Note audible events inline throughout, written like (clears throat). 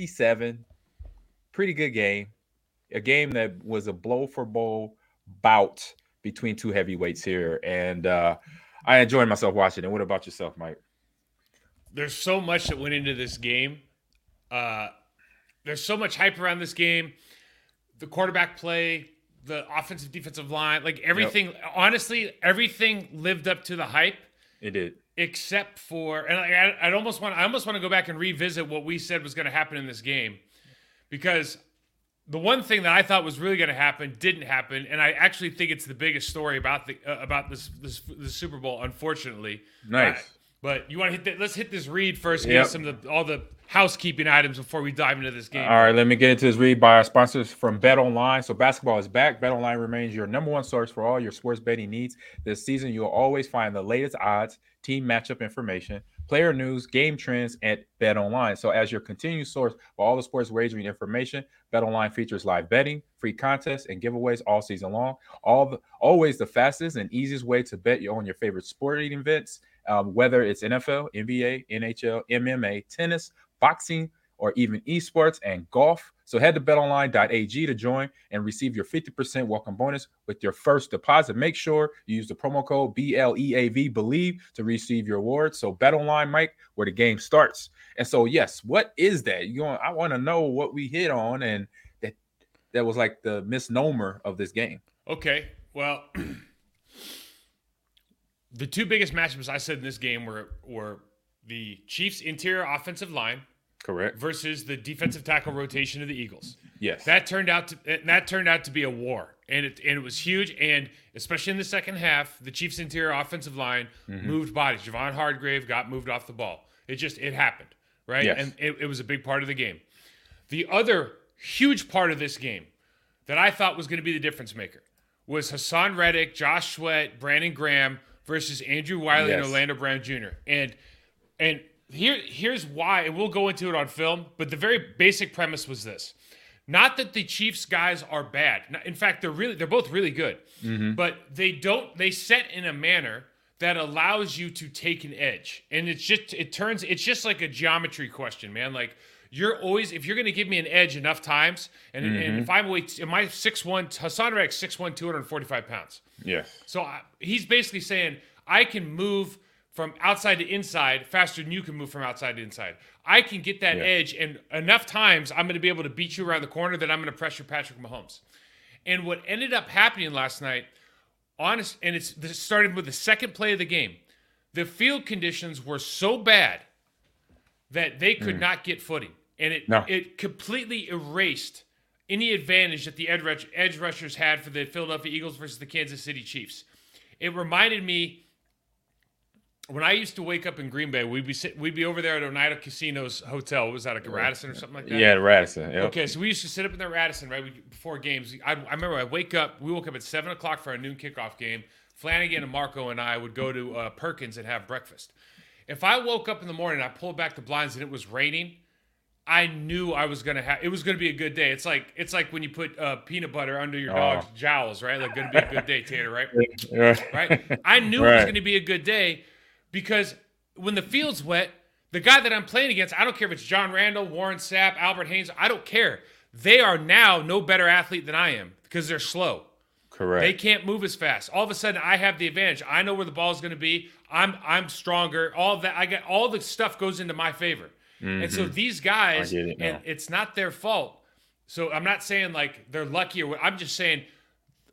57. Pretty good game. A game that was a blow for blow bout between two heavyweights here. And uh, I enjoyed myself watching it. What about yourself, Mike? There's so much that went into this game. Uh, there's so much hype around this game. The quarterback play, the offensive defensive line, like everything. Yep. Honestly, everything lived up to the hype. It did except for and I, I almost want I almost want to go back and revisit what we said was going to happen in this game because the one thing that I thought was really going to happen didn't happen, and I actually think it's the biggest story about the uh, about this, this the Super Bowl. Unfortunately, nice. Uh, but you want to hit that? Let's hit this read first. Yep. Get some of the, all the housekeeping items before we dive into this game. All right, let me get into this read by our sponsors from Bet Online. So basketball is back. Bet Online remains your number one source for all your sports betting needs. This season, you'll always find the latest odds, team matchup information, player news, game trends at Bet Online. So as your continued source for all the sports wagering information, Bet Online features live betting, free contests, and giveaways all season long. All the, always the fastest and easiest way to bet on your favorite sporting events, um, whether it's NFL, NBA, NHL, MMA, tennis boxing, or even esports and golf. So head to betonline.ag to join and receive your 50% welcome bonus with your first deposit. Make sure you use the promo code BLEAV believe to receive your award. So betonline, Mike, where the game starts. And so, yes, what is that? You want I want to know what we hit on and that that was like the misnomer of this game. Okay. Well, (clears throat) the two biggest matchups I said in this game were were the Chiefs' interior offensive line Correct. Versus the defensive tackle rotation of the Eagles. Yes. That turned out to that turned out to be a war. And it and it was huge. And especially in the second half, the Chiefs interior offensive line mm-hmm. moved bodies. Javon Hargrave got moved off the ball. It just it happened. Right. Yes. And it, it was a big part of the game. The other huge part of this game that I thought was going to be the difference maker was Haason Reddick, Josh Sweat, Brandon Graham versus Andrew Wylie yes. and Orlando Brown Jr. And and here here's why, and we'll go into it on film. But the very basic premise was this: not that the Chiefs guys are bad. In fact, they're really they're both really good, mm-hmm. but they don't they set in a manner that allows you to take an edge, and it's just it turns it's just like a geometry question, man. Like you're always if you're going to give me an edge enough times, and, mm-hmm. and if I'm weight, am I six one? Haason Reddick six one, two hundred forty five pounds. Yes. So I, he's basically saying I can move from outside to inside faster than you can move from outside to inside. I can get that yeah. edge, and enough times I'm going to be able to beat you around the corner that I'm going to pressure Patrick Mahomes. And what ended up happening last night, honest, and it's this started with the second play of the game. The field conditions were so bad that they could mm. not get footing, and it no. it completely erased any advantage that the edge, edge rushers had for the Philadelphia Eagles versus the Kansas City Chiefs. It reminded me when I used to wake up in Green Bay, we'd be sit, we'd be over there at Oneida Casino's hotel. Was that a Radisson or something like that? Yeah, Radisson. Yep. Okay, so we used to sit up in the Radisson right before games. I, I remember I wake up. We woke up at seven o'clock for our noon kickoff game. Flanagan and Marco and I would go to uh, Perkins and have breakfast. If I woke up in the morning, I pulled back the blinds and it was raining. I knew I was gonna have. It was gonna be a good day. It's like it's like when you put uh, peanut butter under your dog's oh. jowls, right? Like gonna be a good day, Tater, right? (laughs) right. I knew right. it was gonna be a good day because when the field's wet, the guy that I'm playing against, I don't care if it's John Randle, Warren Sapp, Albert Haynes, I don't care. They are now no better athlete than I am because they're slow. Correct. They can't move as fast. All of a sudden, I have the advantage. I know where the ball is going to be. I'm I'm stronger. All that I get, all the stuff goes into my favor. Mm-hmm. And so mm-hmm. these guys, it and it's not their fault. So I'm not saying like they're lucky or what. I'm just saying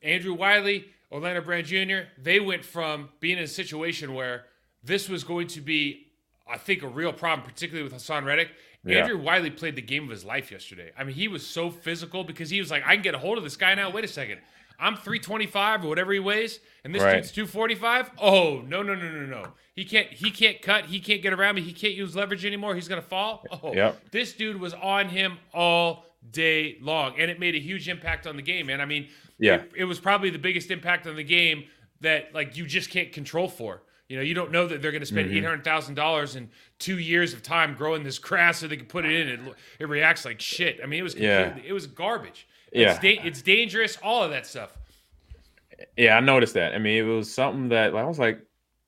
Andrew Wylie, Orlando Brown Jr. They went from being in a situation where this was going to be, I think, a real problem, particularly with Haason Reddick. Yeah. Andrew Wylie played the game of his life yesterday. I mean, he was so physical because he was like, I can get a hold of this guy now. Wait a second. I'm 325 or whatever he weighs, and this Right. dude's 245. Oh no no no no no. He can't he can't cut. He can't get around me. He can't use leverage anymore. He's gonna fall. Oh, Yep. this dude was on him all day long, and it made a huge impact on the game. Man, I mean, Yeah. it, it was probably the biggest impact on the game that like you just can't control for. You know, you don't know that they're going to spend Mm-hmm. eight hundred thousand dollars in two years of time growing this grass so they can put it in. It it reacts like shit. I mean, it was Yeah. it was garbage. Yeah. it's, da- it's dangerous. All of that stuff. Yeah, I noticed that. I mean, it was something that I was like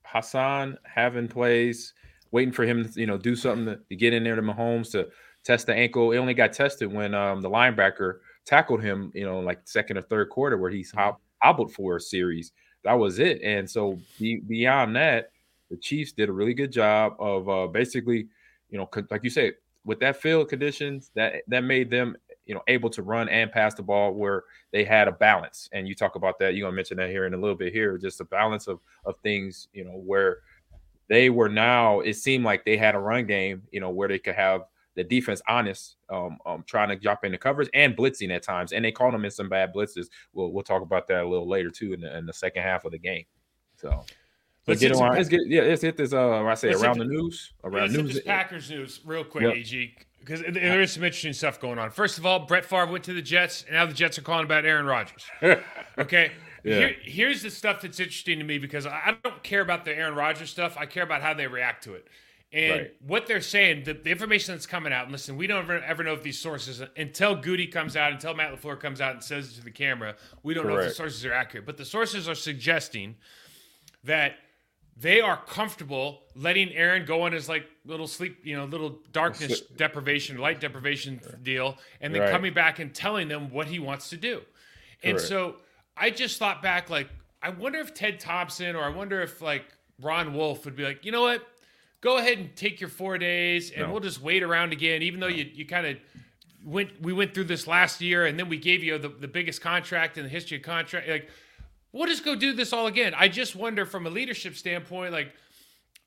Haason having plays, waiting for him to, you know, do something to, to get in there to Mahomes to test the ankle. It only got tested when um, the linebacker tackled him, you know, like second or third quarter where he's hop, hobbled for a series. That was it. And so be, beyond that, the Chiefs did a really good job of uh, basically, you know, co- like you said, with that field conditions, that that made them, you know, able to run and pass the ball where they had a balance. And you talk about that. You're gonna mention that here in a little bit here, just a balance of of things, you know, where they were now, it seemed like they had a run game, you know, where they could have the defense honest, um, um trying to drop into covers and blitzing at times. And they caught them in some bad blitzes. We'll we'll talk about that a little later too in the, in the second half of the game. So Let's get on. Let's get yeah. Let's hit this. Uh, I say around the news. Around news. this Packers news real quick, Yep. AG, because there is some interesting stuff going on. First of all, Brett Favre went to the Jets, and now the Jets are calling about Aaron Rodgers. (laughs) Okay. Yeah. Here, here's the stuff that's interesting to me because I don't care about the Aaron Rodgers stuff. I care about how they react to it. And Right. what they're saying, the, the information that's coming out, and listen, we don't ever, ever know if these sources, until Gutey comes out, until Matt LaFleur comes out and says it to the camera, we don't know if the sources are accurate. But the sources are suggesting that they are comfortable letting Aaron go on his like little sleep, you know, little darkness deprivation, light deprivation deal, and then Right. coming back and telling them what he wants to do. And Correct. so I just thought back, like, I wonder if Ted Thompson or I wonder if like Ron Wolf would be like, you know what? Go ahead and take your four days and No. we'll just wait around again, even though you, you kind of went we went through this last year and then we gave you the, the biggest contract in the history of contract. Like, we'll just go do this all again. I just wonder from a leadership standpoint, like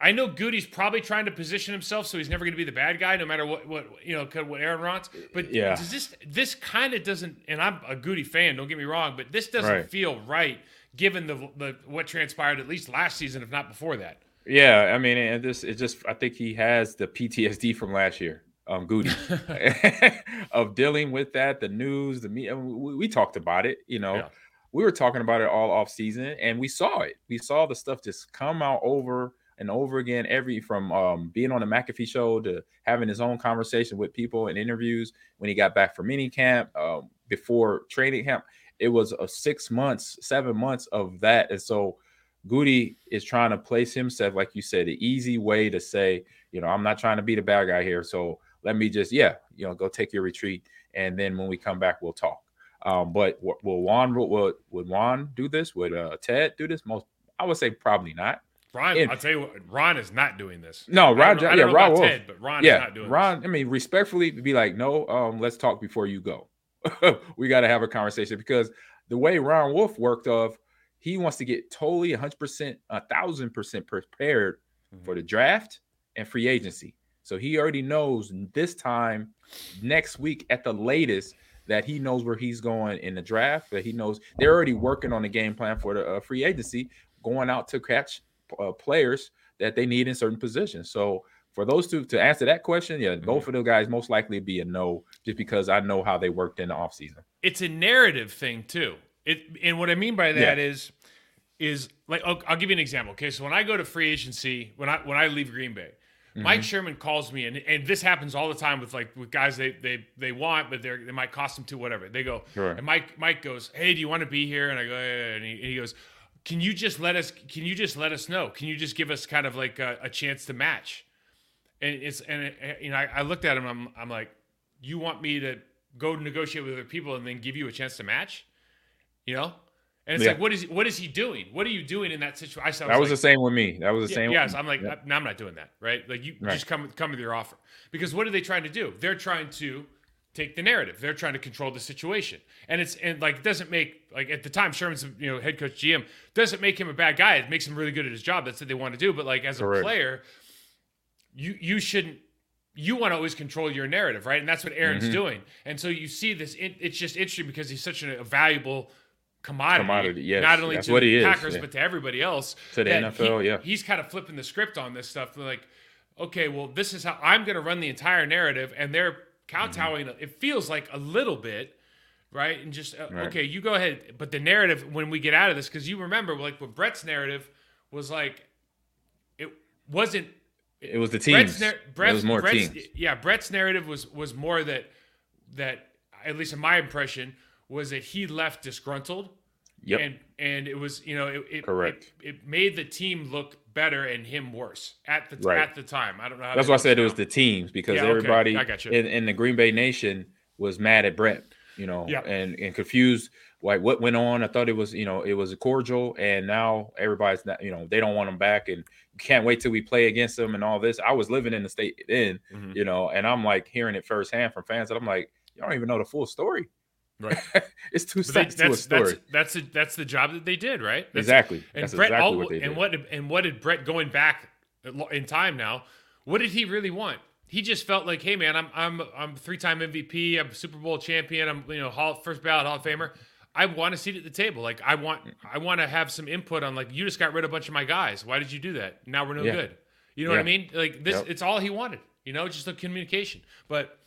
I know Gutey's probably trying to position himself so he's never going to be the bad guy, no matter what what you know what Aaron wants. But Yeah. does this this kind of doesn't, and I'm a Gutey fan. Don't get me wrong, but this doesn't Right. feel right given the the what transpired at least last season, if not before that. Yeah, I mean, and this it just I think he has the PTSD from last year, um, Gutey, (laughs) (laughs) of dealing with that, the news, the me. We, we talked about it, you know. Yeah. We were talking about it all off season, and we saw it. We saw the stuff just come out over and over again. Every from um, being on the McAfee show to having his own conversation with people and interviews when he got back from mini camp, um, before training camp. It was a six months, seven months of that, and so Gutey is trying to place himself, like you said, the easy way to say, you know, I'm not trying to be the bad guy here. So let me just, yeah, you know, go take your retreat. And then when we come back, we'll talk. Um, but w- will Juan, will, would Juan do this? Would uh, Ted do this? Most, I would say probably not. Ron, And- I'll tell you what, Ron is not doing this. No, I don't Ron, know- I yeah, don't know Ron Wolf. Ted, but Ron is yeah, not doing Ron, I mean, respectfully be like, no, um, let's talk before you go. (laughs) we got to have a conversation because the way Ron Wolf worked of, he wants to get totally 100%, a thousand percent prepared Mhm. for the draft and free agency. So he already knows this time next week at the latest that he knows where he's going in the draft. That he knows they're already working on the game plan for the uh, free agency, going out to catch uh, players that they need in certain positions. So for those two to answer that question, yeah, both of those guys most likely be a no, just because I know how they worked in the offseason. it's a narrative thing too. It and what I mean by that Yeah. is, is like I'll, I'll give you an example. Okay, so when I go to free agency, when I when I leave Green Bay, Mm-hmm. Mike Sherman calls me, and and this happens all the time with like with guys they they they want, but they they might cost them to whatever. They go, Sure. and Mike Mike goes, hey, do you want to be here? And I go, yeah, and he, and he goes. Can you just let us? Can you just let us know? Can you just give us kind of like a, a chance to match? And it's and it, you know I, I looked at him. I'm I'm like, you want me to go negotiate with other people and then give you a chance to match? You know? And it's Yeah. like, what is what is he doing? What are you doing in that situation? I was, That was like, the same with me. That was the yeah, same. yeah, so. I'm like, no, I'm not doing that, right? Like you Right. just come come with your offer because what are they trying to do? They're trying to take the narrative. They're trying to control the situation, and it's and like it doesn't make like at the time Sherman's you know head coach GM doesn't make him a bad guy. It makes him really good at his job. That's what they want to do. But like as a player, you you shouldn't. You want to always control your narrative, right? And that's what Aaron's Mm-hmm. doing. And so you see this. It, it's just interesting because he's such a, a valuable commodity. Commodity, yes. Not only That's to the Packers, yeah. but to everybody else. To the NFL, he- yeah. He's kind of flipping the script on this stuff. They're like, okay, well, this is how I'm going to run the entire narrative, and they're kowtowing. It feels like a little bit. Right. And just, uh, Right. okay, you go ahead. But the narrative, when we get out of this, because you remember, like, when Brett's narrative was like, it wasn't It was the teams. Brett's, nar- it was more Brett's- teams. Yeah, Brett's narrative was was more that that at least in my impression was that he left disgruntled. Yep. And and it was you know it it, Correct. it, it made the team look better and him worse at the Right. at the time. I don't know. How That's why I said it was the teams because Yeah, okay. everybody you. in, in the Green Bay Nation was mad at Brett, you know, Yeah. and and confused like what went on. I thought it was, you know, it was a cordial, and now everybody's not, you know, they don't want him back, and can't wait till we play against them and all this. I was living in the state then, Mhm. you know, and I'm like hearing it firsthand from fans, and I'm like, you don't even know the full story. Right. (laughs) it's two they- sides to a that's story. that's that's the, that's the job that they did, right? That's- exactly. And That's Brett, exactly all- what they did. and what and what did Brett going back in time now? What did he really want? He just felt like, hey man, I'm I'm I'm three time MVP, I'm a Super Bowl champion, I'm you know Hall, first ballot Hall of Famer. I want a seat at the table. Like I want I want to have some input on like you just got rid of a bunch of my guys. Why did you do that? Now we're no Yeah. good. You know what I mean? Like this, Yep. it's all he wanted. You know, just the communication. But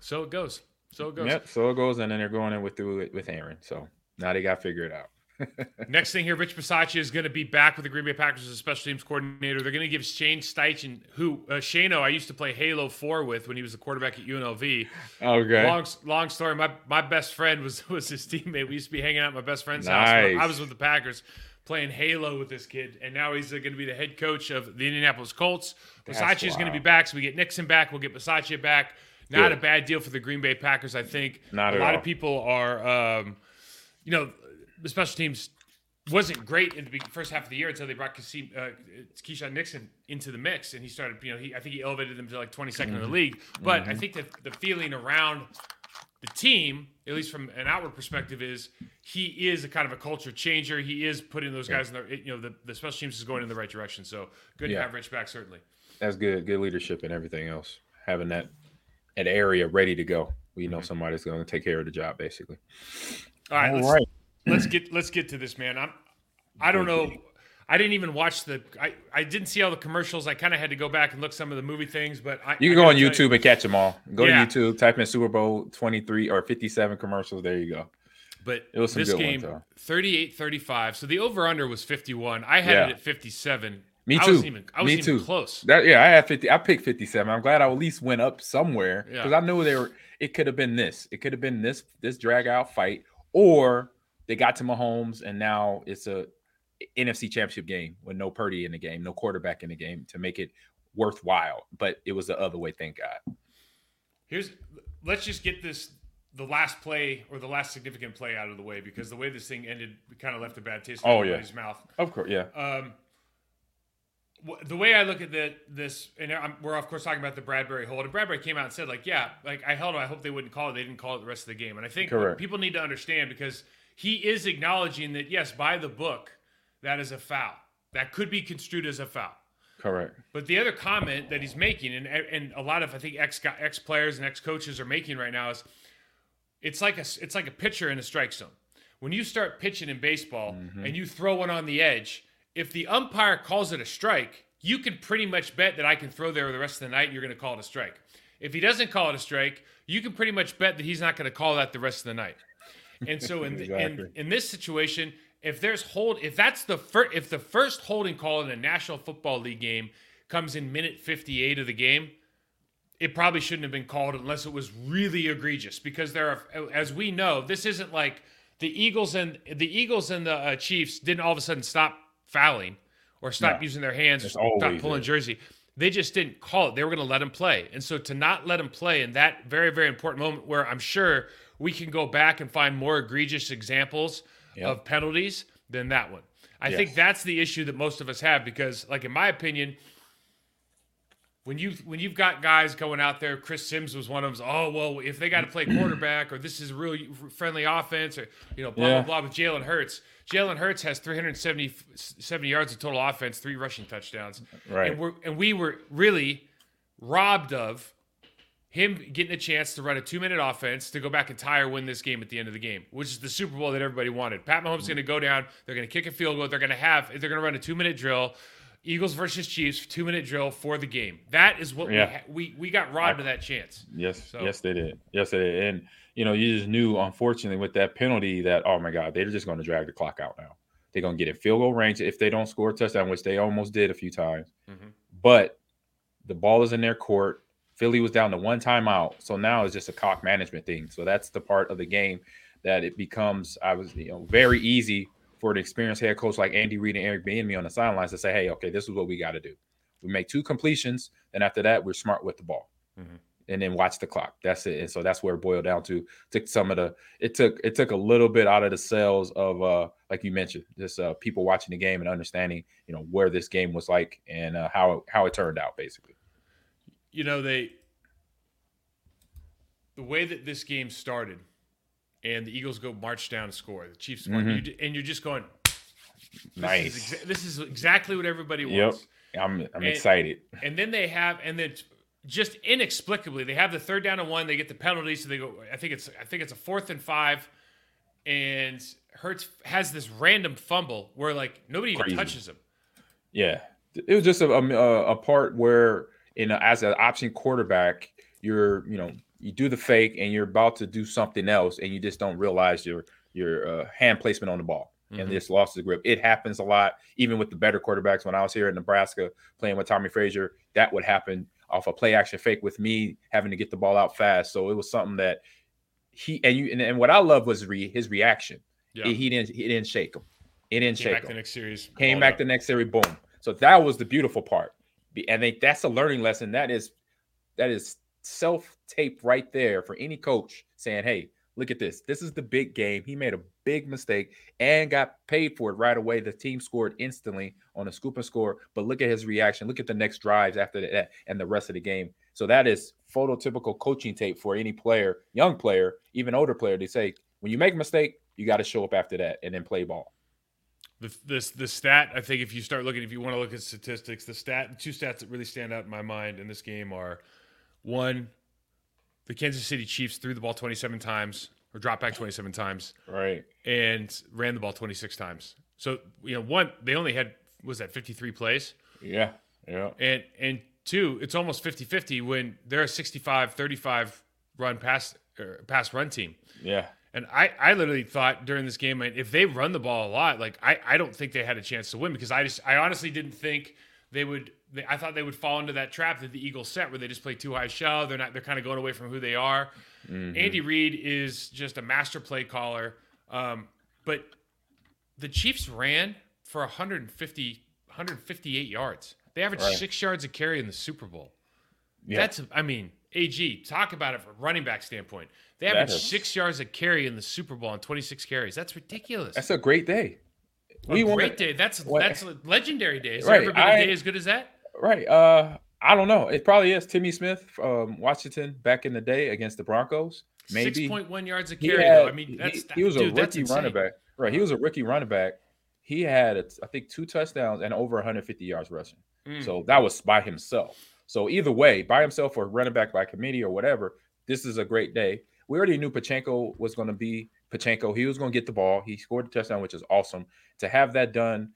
so it goes. So it goes. Yep, so it goes, and then they're going in with through it with Aaron. So now they got to figure it out. (laughs) Next thing here, Rich Bisaccia is going to be back with the Green Bay Packers as a special teams coordinator. They're going to give Shane Steichen, who uh, Shano I used to play Halo Four with when he was the quarterback at UNLV. Oh, okay. Long long story. My my best friend was (laughs) was his teammate. We used to be hanging out at my best friend's house. when I was with the Packers playing Halo with this kid, and now he's uh, going to be the head coach of the Indianapolis Colts. Bisaccia is going to be back, so we get Nixon back. We'll get Bisaccia back. Not Good. a bad deal for the Green Bay Packers, I think. Not a lot all. of people are. Um, you know, the special teams wasn't great in the first half of the year until they brought Kasim, uh, Keisean Nixon into the mix, and he started. You know, he I think he elevated them to like 22nd in Mm-hmm. the league. But I think that the feeling around the team, at least from an outward perspective, is he is a kind of a culture changer. He is putting those guys in the you know the, the special teams is going in the right direction. So good to have Rich back certainly. That's good. Good leadership and everything else. Having that that area ready to go. We Mm-hmm. know somebody's going to take care of the job, basically. All right, All let's, right. let's get let's get to this, man. I'm I don't know. I didn't even watch the. I, I didn't see all the commercials. I kind of had to go back and look some of the movie things, but I, You I can go on gotta tell YouTube and catch them all. Go Yeah. to YouTube, type in Super Bowl 23 or 57 commercials. There you go. But It was some this good game, ones, 38 35. So the over under was 51. I had Yeah. it at 57. Me I too. wasn't even, I Me wasn't even too. close. That yeah, I had 50. I picked 57. I'm glad I at least went up somewhere Yeah. because I knew they were. It could have been this. It could have been this this drag out fight, or they got to Mahomes and now it's a NFC Championship game with no Purdy in the game, no quarterback in the game to make it worthwhile. But it was the other way. Thank God. Here's let's just get this the last play or the last significant play out of the way because the way this thing ended kind of left a bad taste in Oh, yeah. everybody's mouth. Of course, yeah. Um, the way I look at the, this, and I'm, we're of course talking about the Bradbury hold, and Bradbury came out and said, like, yeah, like I held him. I hope they wouldn't call it. They didn't call it the rest of the game. And I think Correct. people need to understand because he is acknowledging that yes, by the book, that is a foul. That could be construed as a foul. Correct. But the other comment that he's making, and and a lot of I think ex ex players and ex coaches are making right now is, it's like a it's like a pitcher in a strike zone. When you start pitching in baseball mm-hmm. and you throw one on the edge, if the umpire calls it a strike, you can pretty much bet that I can throw there the rest of the night. and You're going to call it a strike. If he doesn't call it a strike, you can pretty much bet that he's not going to call that the rest of the night. And so in, (laughs) Exactly. in in this situation, if there's hold, if that's the first, if the first holding call in a National Football League game comes in minute 58 of the game, it probably shouldn't have been called unless it was really egregious. Because there are, as we know, this isn't like the Eagles and the Eagles and the uh, Chiefs didn't all of a sudden stop fouling or stop No. using their hands or stop pulling is. jersey. They just didn't call it. They were going to let him play. And so to not let him play in that very, very important moment where I'm sure we can go back and find more egregious examples Yep. of penalties than that one. I Yes. think that's the issue that most of us have because, like in my opinion, when you when you've got guys going out there, Chris Sims was one of them. Oh well, if they got to play quarterback or this is a really friendly offense or you know blah Yeah. blah blah with Jalen Hurts. Jalen Hurts has 370 70 yards of total offense, three rushing touchdowns, Right. And we're and we were really robbed of him getting a chance to run a two minute offense to go back and tie or win this game at the end of the game, which is the Super Bowl that everybody wanted. Pat Mahomes is going to go down. They're going to kick a field goal. They're going to have, they're going to run a two minute drill. Eagles versus Chiefs, two minute drill for the game. That is what Yeah. we, ha- we we got robbed of that chance. Yes, So- yes, they did. Yes, they did. And you know, you just knew, unfortunately, with that penalty, that oh my god, they're just going to drag the clock out now. They're going to get in field goal range if they don't score a touchdown, which they almost did a few times. Mhm. But the ball is in their court. Philly was down to one timeout, so now it's just a clock management thing. So that's the part of the game that it becomes. I was, you know, very easy for an experienced head coach like Andy Reid and Eric Bieniemy on the sidelines to say, "Hey, okay, this is what we got to do. We make two completions, then after that, we're smart with the ball." Mhm. and then watch the clock. That's it. And so that's where it boiled down to. Took some of the it took it took a little bit out of the cells of uh like you mentioned, just uh people watching the game and understanding, you know, where this game was like and uh, how how it turned out basically. you know they the way that this game started and the eagles go march down to score the chiefs score, Mhm. you and you're just going this Nice. is, exa- this is exactly what everybody Yep. wants I'm I'm And- excited. and then they have and then just inexplicably they have the third down and one they get the penalty so they go i think it's i think it's a fourth and five and Hurts has this random fumble where like nobody even Crazy. touches him Yeah. It was just a a, a part where in a, as an option quarterback, you're, you know, you do the fake and you're about to do something else and you just don't realize your your uh, hand placement on the ball. Mhm. and just lost the grip. It happens a lot, even with the better quarterbacks. When I was here in Nebraska playing with Tommy Frazier, that would happen off a play action fake with me having to get the ball out fast. So it was something that he and you and, and what I love was re, his reaction. yeah He, he didn't he didn't shake him. It didn't came shake back him. the next series Came back up. the next series, boom. So that was the beautiful part. And they, that's a learning lesson. That is that is self tape right there for any coach saying, "Hey, look at this. This is the big game. He made a big mistake and got paid for it right away. The team scored instantly on a scoop and score. But look at his reaction. Look at the next drives after that and the rest of the game. So that is phototypical coaching tape for any player, young player, even older player. They say when you make a mistake, you got to show up after that and then play ball. the this the stat I think if you start looking if you want to look at statistics the stat two stats that really stand out in my mind in this game are one the Kansas City Chiefs threw the ball 27 times or dropped back 27 times Right. and ran the ball 26 times so you know one they only had was that 53 plays Yeah. Yeah. and and two it's almost 50-50 when they're a 65-35 run pass pass run team Yeah. and I, I literally thought during this game, if they run the ball a lot, like I, I don't think they had a chance to win because I just I honestly didn't think they would. They, I thought they would fall into that trap that the Eagles set, where they just play too high shell. They're not. They're kind of going away from who they are. Andy Reid is just a master play caller. Um, but the Chiefs ran for 150, 158 yards. They averaged Right. six yards a carry in the Super Bowl. Yeah. That's, I mean, AG, talk about it from a running back standpoint. They averaged is- six yards a carry in the Super Bowl on 26 carries. That's ridiculous. That's a great day. a won great day. That's What- that's a legendary day. Has Right, ever been a I- day as good as that? Right. Uh I don't know. It probably is Timmy Smith from Washington back in the day against the Broncos. Maybe 6.1 yards a carry, had- though. I mean, he- that's he, was a dude, that's rookie running back. Right. He was a rookie running back. He had I think two touchdowns and over 150 yards rushing. Mm. So that was by himself. So either way, by himself or running back by committee or whatever, this is a great day. We already knew Pacheco was going to be Pacheco. He was going to get the ball. He scored a touchdown, which is awesome. To have that done,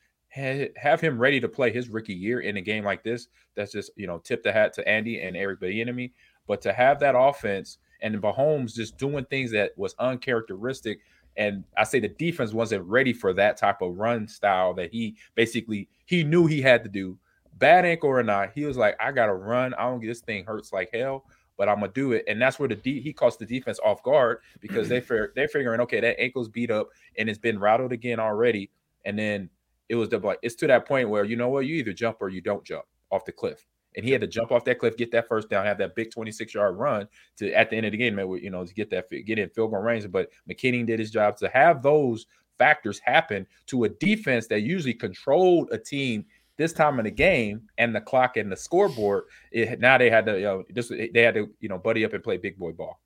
have him ready to play his rookie year in a game like this, that's just you know tip the hat to Andy and Eric Bieniemy. But to have that offense and Mahomes just doing things that was uncharacteristic, and I say the defense wasn't ready for that type of run style that he basically he knew he had to do bad ankle or not, he was like, I gotta run. I don't get this thing hurts like hell, but I'm gonna do it. And that's where the D he caught the defense off guard because they (clears throat) they're figuring, okay, that ankle's beat up and it's been rattled again already. And then it was the like it's to that point where you know what, you either jump or you don't jump off the cliff. And he had to jump off that cliff, get that first down, have that big 26 yard run to at the end of the game, you know, to get that get in field goal range. But McKinney did his job to have those factors happen to a defense that usually controlled a team this time in the game and the clock and the scoreboard. It, now they had to, you know, this they had to, you know, buddy up and play big boy ball.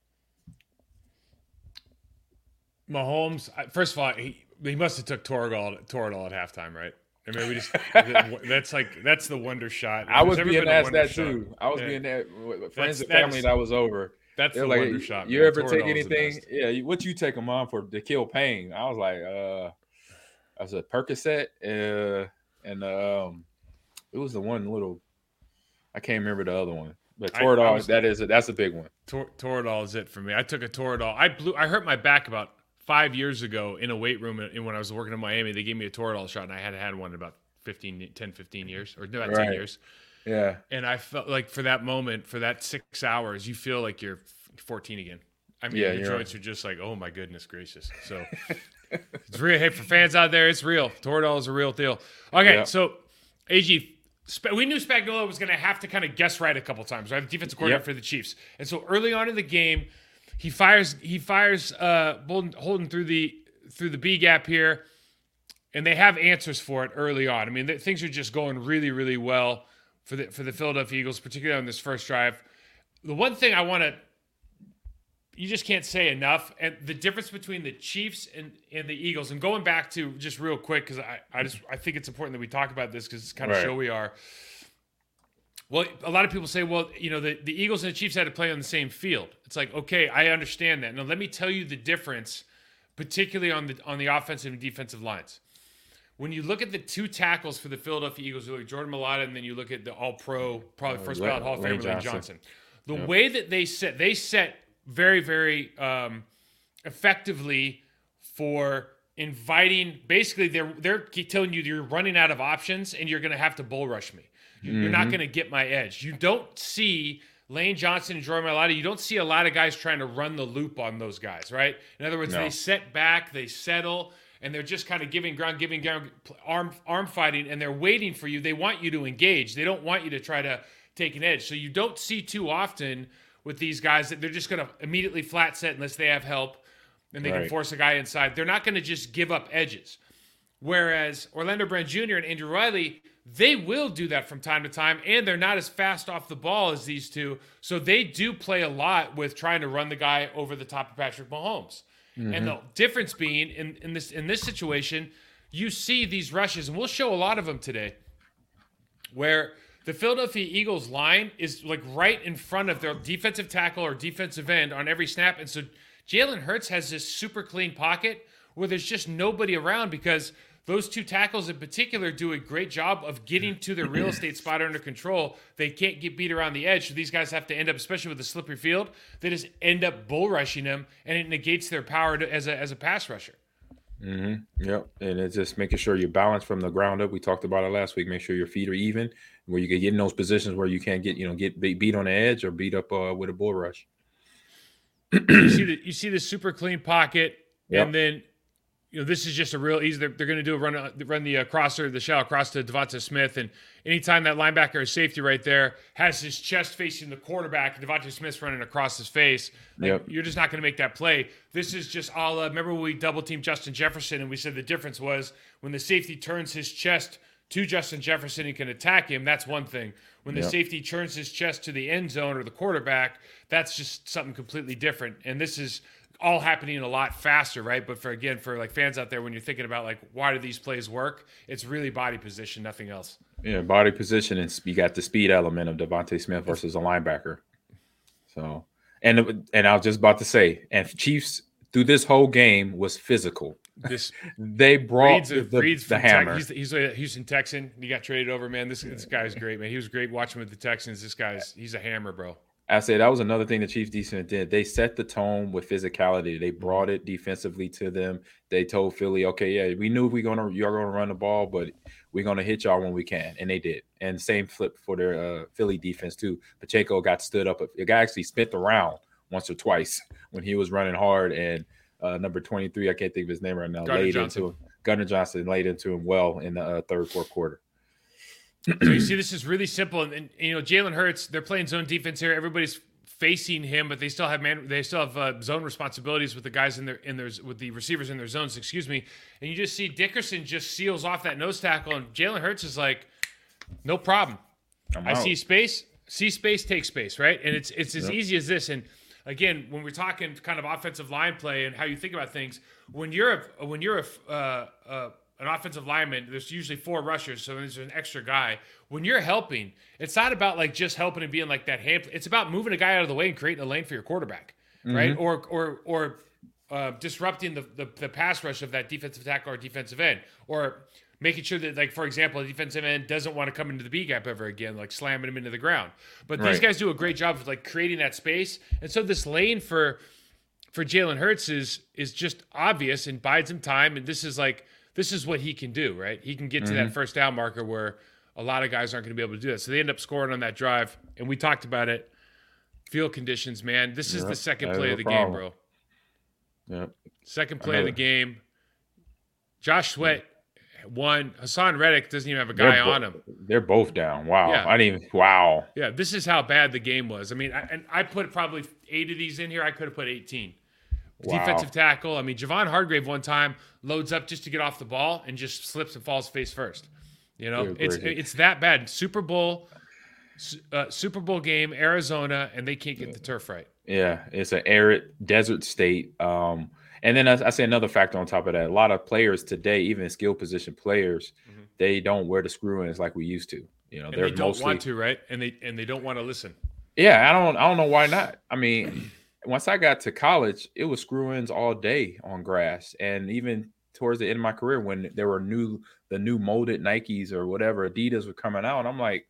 Mahomes, first of all, he, he must have took Toradol, Toradol at halftime, right? I mean, we just (laughs) (laughs) that's like that's the wonder shot. I was being a wonder that shot- too. I was Yeah. being that friends That's- and family that was over. That's They're the like, wonder shot. you man. ever take Toradol's anything? Yeah, what you take them on for to kill pain? I was like, uh, I was a Percocet, uh, and um, it was the one little. I can't remember the other one, but I- I Toradol. was- that is a, that's a big one. Tor- Toradol is it for me. I took a Toradol. I blew. I hurt my back about five years ago in a weight room and when I was working in Miami. They gave me a Toradol shot, and I hadn't had one in about 15, 10, 15 years, or about ten years. Yeah, And I felt like for that moment, for that six hours, you feel like you're 14 again. I mean, Yeah, your joints are just like, oh my goodness gracious. So (laughs) it's real. Hey, for fans out there, it's real. Toradol is a real deal. Okay, Yeah. so AG, we knew Spagnuolo was going to have to kind of guess right a couple times, right? Defensive coordinator Yep. for the Chiefs, and so early on in the game, he fires he fires uh, Bolton, Holden through the through the B gap here, and they have answers for it early on. I mean, th- things are just going really really well for the for the Philadelphia Eagles, particularly on this first drive. The one thing I want to you just can't say enough. And the difference between the Chiefs and, and the Eagles, and going back to just real quick, because I, I just I think it's important that we talk about this because it's kind of Right. show we are. Well, a lot of people say, well, you know, the, the Eagles and the Chiefs had to play on the same field. It's like, okay, I understand that. Now let me tell you the difference, particularly on the on the offensive and defensive lines. When you look at the two tackles for the Philadelphia Eagles, you look at Jordan Mailata, and then you look at the All Pro, probably Uh, first Lane- ballot Hall of Famer Johnson. Johnson. The way that they set, they set very, very um, effectively for inviting. Basically, they're they're telling you you're running out of options, and you're going to have to bull rush me. You- You're not mm-hmm. going to get my edge. You don't see Lane Johnson and Jordan Mailata. You don't see a lot of guys trying to run the loop on those guys, right? In other words, No. they set back, they settle, and they're just kind of giving ground, giving ground, arm arm fighting, and they're waiting for you. They want you to engage. They don't want you to try to take an edge. So you don't see too often with these guys that they're just going to immediately flat set unless they have help and they can force a guy inside. They're not going to just give up edges. Whereas Orlando Brown Jr. and Andrew Riley, they will do that from time to time, and they're not as fast off the ball as these two. So they do play a lot with trying to run the guy over the top of Patrick Mahomes. And mm-hmm. the difference being in, in this in this situation, you see these rushes, and we'll show a lot of them today, where the Philadelphia Eagles line is like right in front of their defensive tackle or defensive end on every snap. And so Jalen Hurts has this super clean pocket where there's just nobody around because those two tackles in particular do a great job of getting to their real estate spot under control. They can't get beat around the edge. So these guys have to end up, especially with the slippery field, they just end up bull rushing them and it negates their power to, as, a, as a pass rusher. Mm-hmm. Yep, and it's just making sure you're balanced from the ground up. We talked about it last week. Make sure your feet are even, where you can get in those positions where you can't get, you know, get beat on the edge or beat up uh, with a bull rush. you see the you see the super clean pocket, Yep. and then you know this is just a real easy. They're, they're going to do a run uh, run the uh, crosser, the shell across to DeVonta Smith, and anytime that linebacker or safety right there has his chest facing the quarterback, and DeVonta Smith's running across his face, like, Yep. you're just not going to make that play. This is just all. Uh, remember when we double teamed Justin Jefferson, and we said the difference was when the safety turns his chest to Justin Jefferson and can attack him. That's one thing. When the Yep. safety turns his chest to the end zone or the quarterback, that's just something completely different. And this is all happening a lot faster, right? But for again, for like fans out there, when you're thinking about like why do these plays work, it's really body position, nothing else. Yeah, body position and you got the speed element of DeVonta Smith versus a linebacker. So, and and I was just about to say, and Chiefs through this whole game was physical. This (laughs) They brought Reid's, the, Reid's the hammer. he's, he's a Houston Texan. He got traded over, man. This this guy's great, man. He was great watching with the Texans. This guy's he's a hammer, bro. I say that was another thing the Chiefs defense did. They set the tone with physicality. They brought it defensively to them. They told Philly, okay, yeah, we knew we gonna you're gonna run the ball, but we're gonna hit y'all when we can, and they did. And same flip for their uh, Philly defense too. Pacheco got stood up. The guy actually spent the round once or twice when he was running hard, and uh, number twenty three, I can't think of his name right now, Gardner laid Johnson. into him. Gardner Johnson laid into him well in the uh, third, fourth quarter. So you see, this is really simple, and, and you know, Jalen Hurts. They're playing zone defense here. Everybody's facing him, but they still have man. They still have uh, zone responsibilities with the guys in their in their with the receivers in their zones. Excuse me. And you just see Dickerson just seals off that nose tackle, and Jalen Hurts is like, no problem. I'm I out. see space, see space, take space, right? And it's it's as easy as this. And again, when we're talking kind of offensive line play and how you think about things, when you're a when you're a uh, uh, an offensive lineman, there's usually four rushers, so there's an extra guy. When you're helping, it's not about like just helping and being like that hand. It's about moving a guy out of the way and creating a lane for your quarterback, mm-hmm. right? Or or or uh, disrupting the, the, the pass rush of that defensive tackle or defensive end, or making sure that, like for example, a defensive end doesn't want to come into the B gap ever again, like slamming him into the ground. But right. these guys do a great job of like creating that space, and so this lane for for Jalen Hurts is is just obvious and bides him time, and this is like this is what he can do, right? He can get to mm-hmm. that first down marker where a lot of guys aren't going to be able to do that. So they end up scoring on that drive, and we talked about it. Field conditions, man. This is yep. the second play of the problem. game, bro. Yep. Second play of the game. Josh Sweat one. Haason Reddick doesn't even have a guy bo- on him. They're both down. Wow. Yeah. I didn't even. Wow. Yeah. This is how bad the game was. I mean, I, and I put probably eight of these in here. I could have put 18. Wow. Defensive tackle. I mean, Javon Hargrave one time loads up just to get off the ball and just slips and falls face first. You know, it's it's that bad. Super Bowl, uh, Super Bowl game, Arizona, and they can't get the turf right. Yeah, it's an arid desert state. Um, and then I, I, say another factor on top of that: a lot of players today, even skill position players, mm-hmm. they don't wear the screw ins like we used to. You know, they don't mostly, want to, right? And they and they don't want to listen. Yeah, I don't. I don't know why not. I mean, once I got to college, it was screw ins all day on grass, and even towards the end of my career, when there were new the new molded Nikes or whatever Adidas were coming out, I'm like,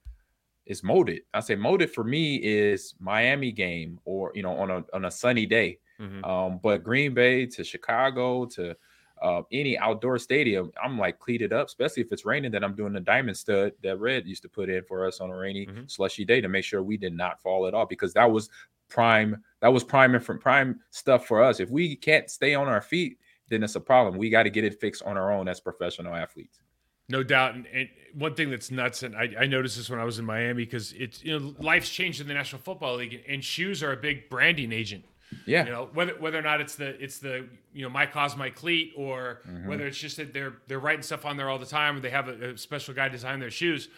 it's molded. I say molded for me is Miami game or you know on a on a sunny day Mm-hmm. Um, but Green Bay to Chicago to uh, any outdoor stadium, I'm like cleated up, especially if it's raining. That I'm doing the diamond stud that Red used to put in for us on a rainy, mm-hmm. slushy day to make sure we did not fall at all because that was prime. That was prime and from prime stuff for us. If we can't stay on our feet, then it's a problem. We got to get it fixed on our own as professional athletes. No doubt. And, and, one thing that's nuts, and I, I, noticed this when I was in Miami because it's you know life's changed in the National Football League, and shoes are a big branding agent yeah. You know, whether whether or not it's the it's the you know my cause my cleat or mm-hmm. whether it's just that they're they're writing stuff on there all the time or they have a, a special guy design their shoes.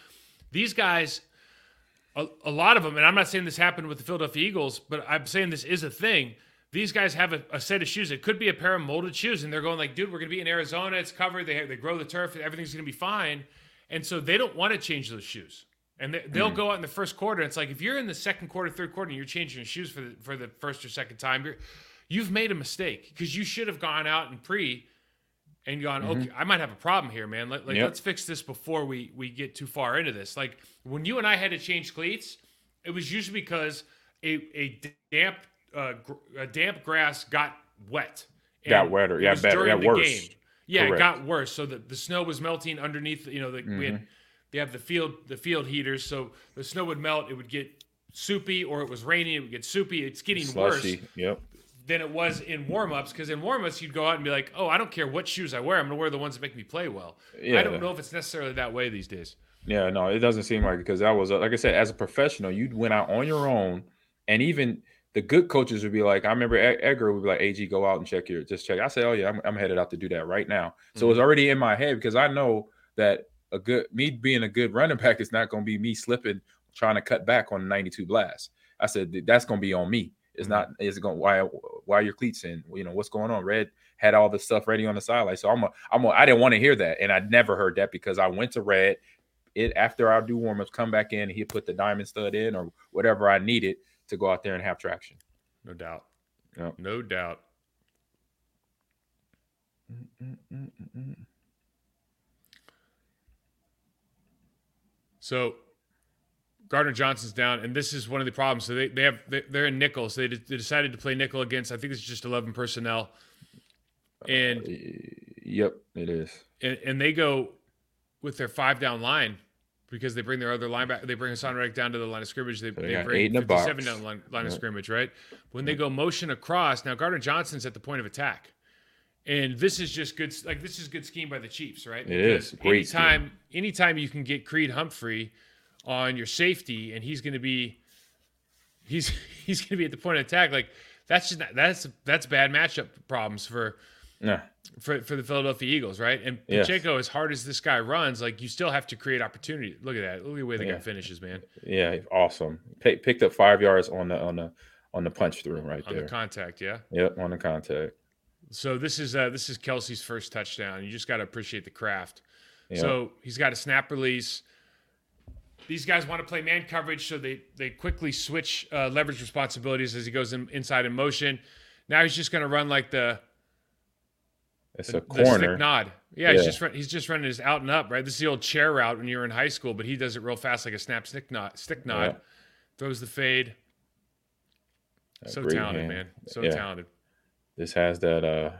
These guys, a, a, lot of them, and I'm not saying this happened with the Philadelphia Eagles, but I'm saying this is a thing. These guys have a, a set of shoes. It could be a pair of molded shoes, and they're going like, dude, we're gonna be in Arizona. It's covered. They have, they grow the turf. Everything's gonna be fine. And so they don't want to change those shoes. And they, will mm. go out in the first quarter. It's like if you're in the second quarter, third quarter, and you're changing your shoes for the for the first or second time, you're you've made a mistake because you should have gone out and pre and gone, mm-hmm. okay, I might have a problem here, man. Let, like, yep. let's fix this before we we get too far into this. Like when you and I had to change cleats, it was usually because a a damp uh, gr- a damp grass got wet. Got wetter, yeah, better, yeah, worse. Game. Yeah, Correct. it got worse. So the, the snow was melting underneath. You know, the, mm-hmm. we had mm-hmm they have the field the field heaters, so the snow would melt. It would get soupy, or it was raining. It would get soupy. It's getting Slushy. worse. Yep. Than it was in warm-ups because in warm-ups you'd go out and be like, "Oh, I don't care what shoes I wear. I'm gonna wear the ones that make me play well." Yeah. I don't know if it's necessarily that way these days. Yeah, no, it doesn't seem like because that was like I said, as a professional, you went out on your own, and even the good coaches would be like, I remember Edgar would be like, "Ag, go out and check your just check." I say, "Oh yeah, I'm, I'm headed out to do that right now." Mm-hmm. So it's already in my head because I know that a good me being a good running back is not going to be me slipping trying to cut back on 92 blast. I said that's going to be on me. It's mm-hmm. not. Is it going why why your cleats in? You know what's going on? Red had all the stuff ready on the sideline, so I'm a I'm a, I didn't want to hear that, and I never heard that because I went to Red. It after I do warm ups, come back in, he put the diamond stud in or whatever I needed to go out there and have traction. No doubt. Yep. No doubt. Mm-mm-mm-mm. So Gardner Johnson's down, and this is one of the problems. So they, they have they're in nickel, so they, they decided to play nickel against. I think it's just eleven personnel, and uh, yep, it is. And, and, they go with their five down line because they bring their other linebacker. They bring Haason Reddick down to the line of scrimmage. They, they, they bring fifty-seven down line, line yep. of scrimmage, right? When they go motion across, now Gardner Johnson's at the point of attack. And this is just good. Like this is good scheme by the Chiefs, right? It because is great. Anytime, scheme. anytime you can get Creed Humphrey on your safety, and he's going to be, he's (laughs) he's going to be at the point of attack. Like that's just that's that's bad matchup problems for. Yeah. For, for the Philadelphia Eagles, right? And yes. Pacheco, as hard as this guy runs, like you still have to create opportunity. Look at that. Look at the way the yeah. guy finishes, man. Yeah, awesome. P- picked up five yards on the on the on the punch through right on there. the contact, yeah. Yep, on the contact. So this is uh, this is Kelce's first touchdown. You just got to appreciate the craft. Yeah. So he's got a snap release. These guys want to play man coverage, so they they quickly switch uh, leverage responsibilities as he goes in, inside in motion. Now he's just going to run like the. It's the, a corner nod. Yeah, yeah, he's just run, he's just running his out and up. Right, this is the old chair route when you were in high school, but he does it real fast, like a snap stick nod. Stick nod, yeah. throws the fade. so talented, hand. man. So yeah. talented. This has that uh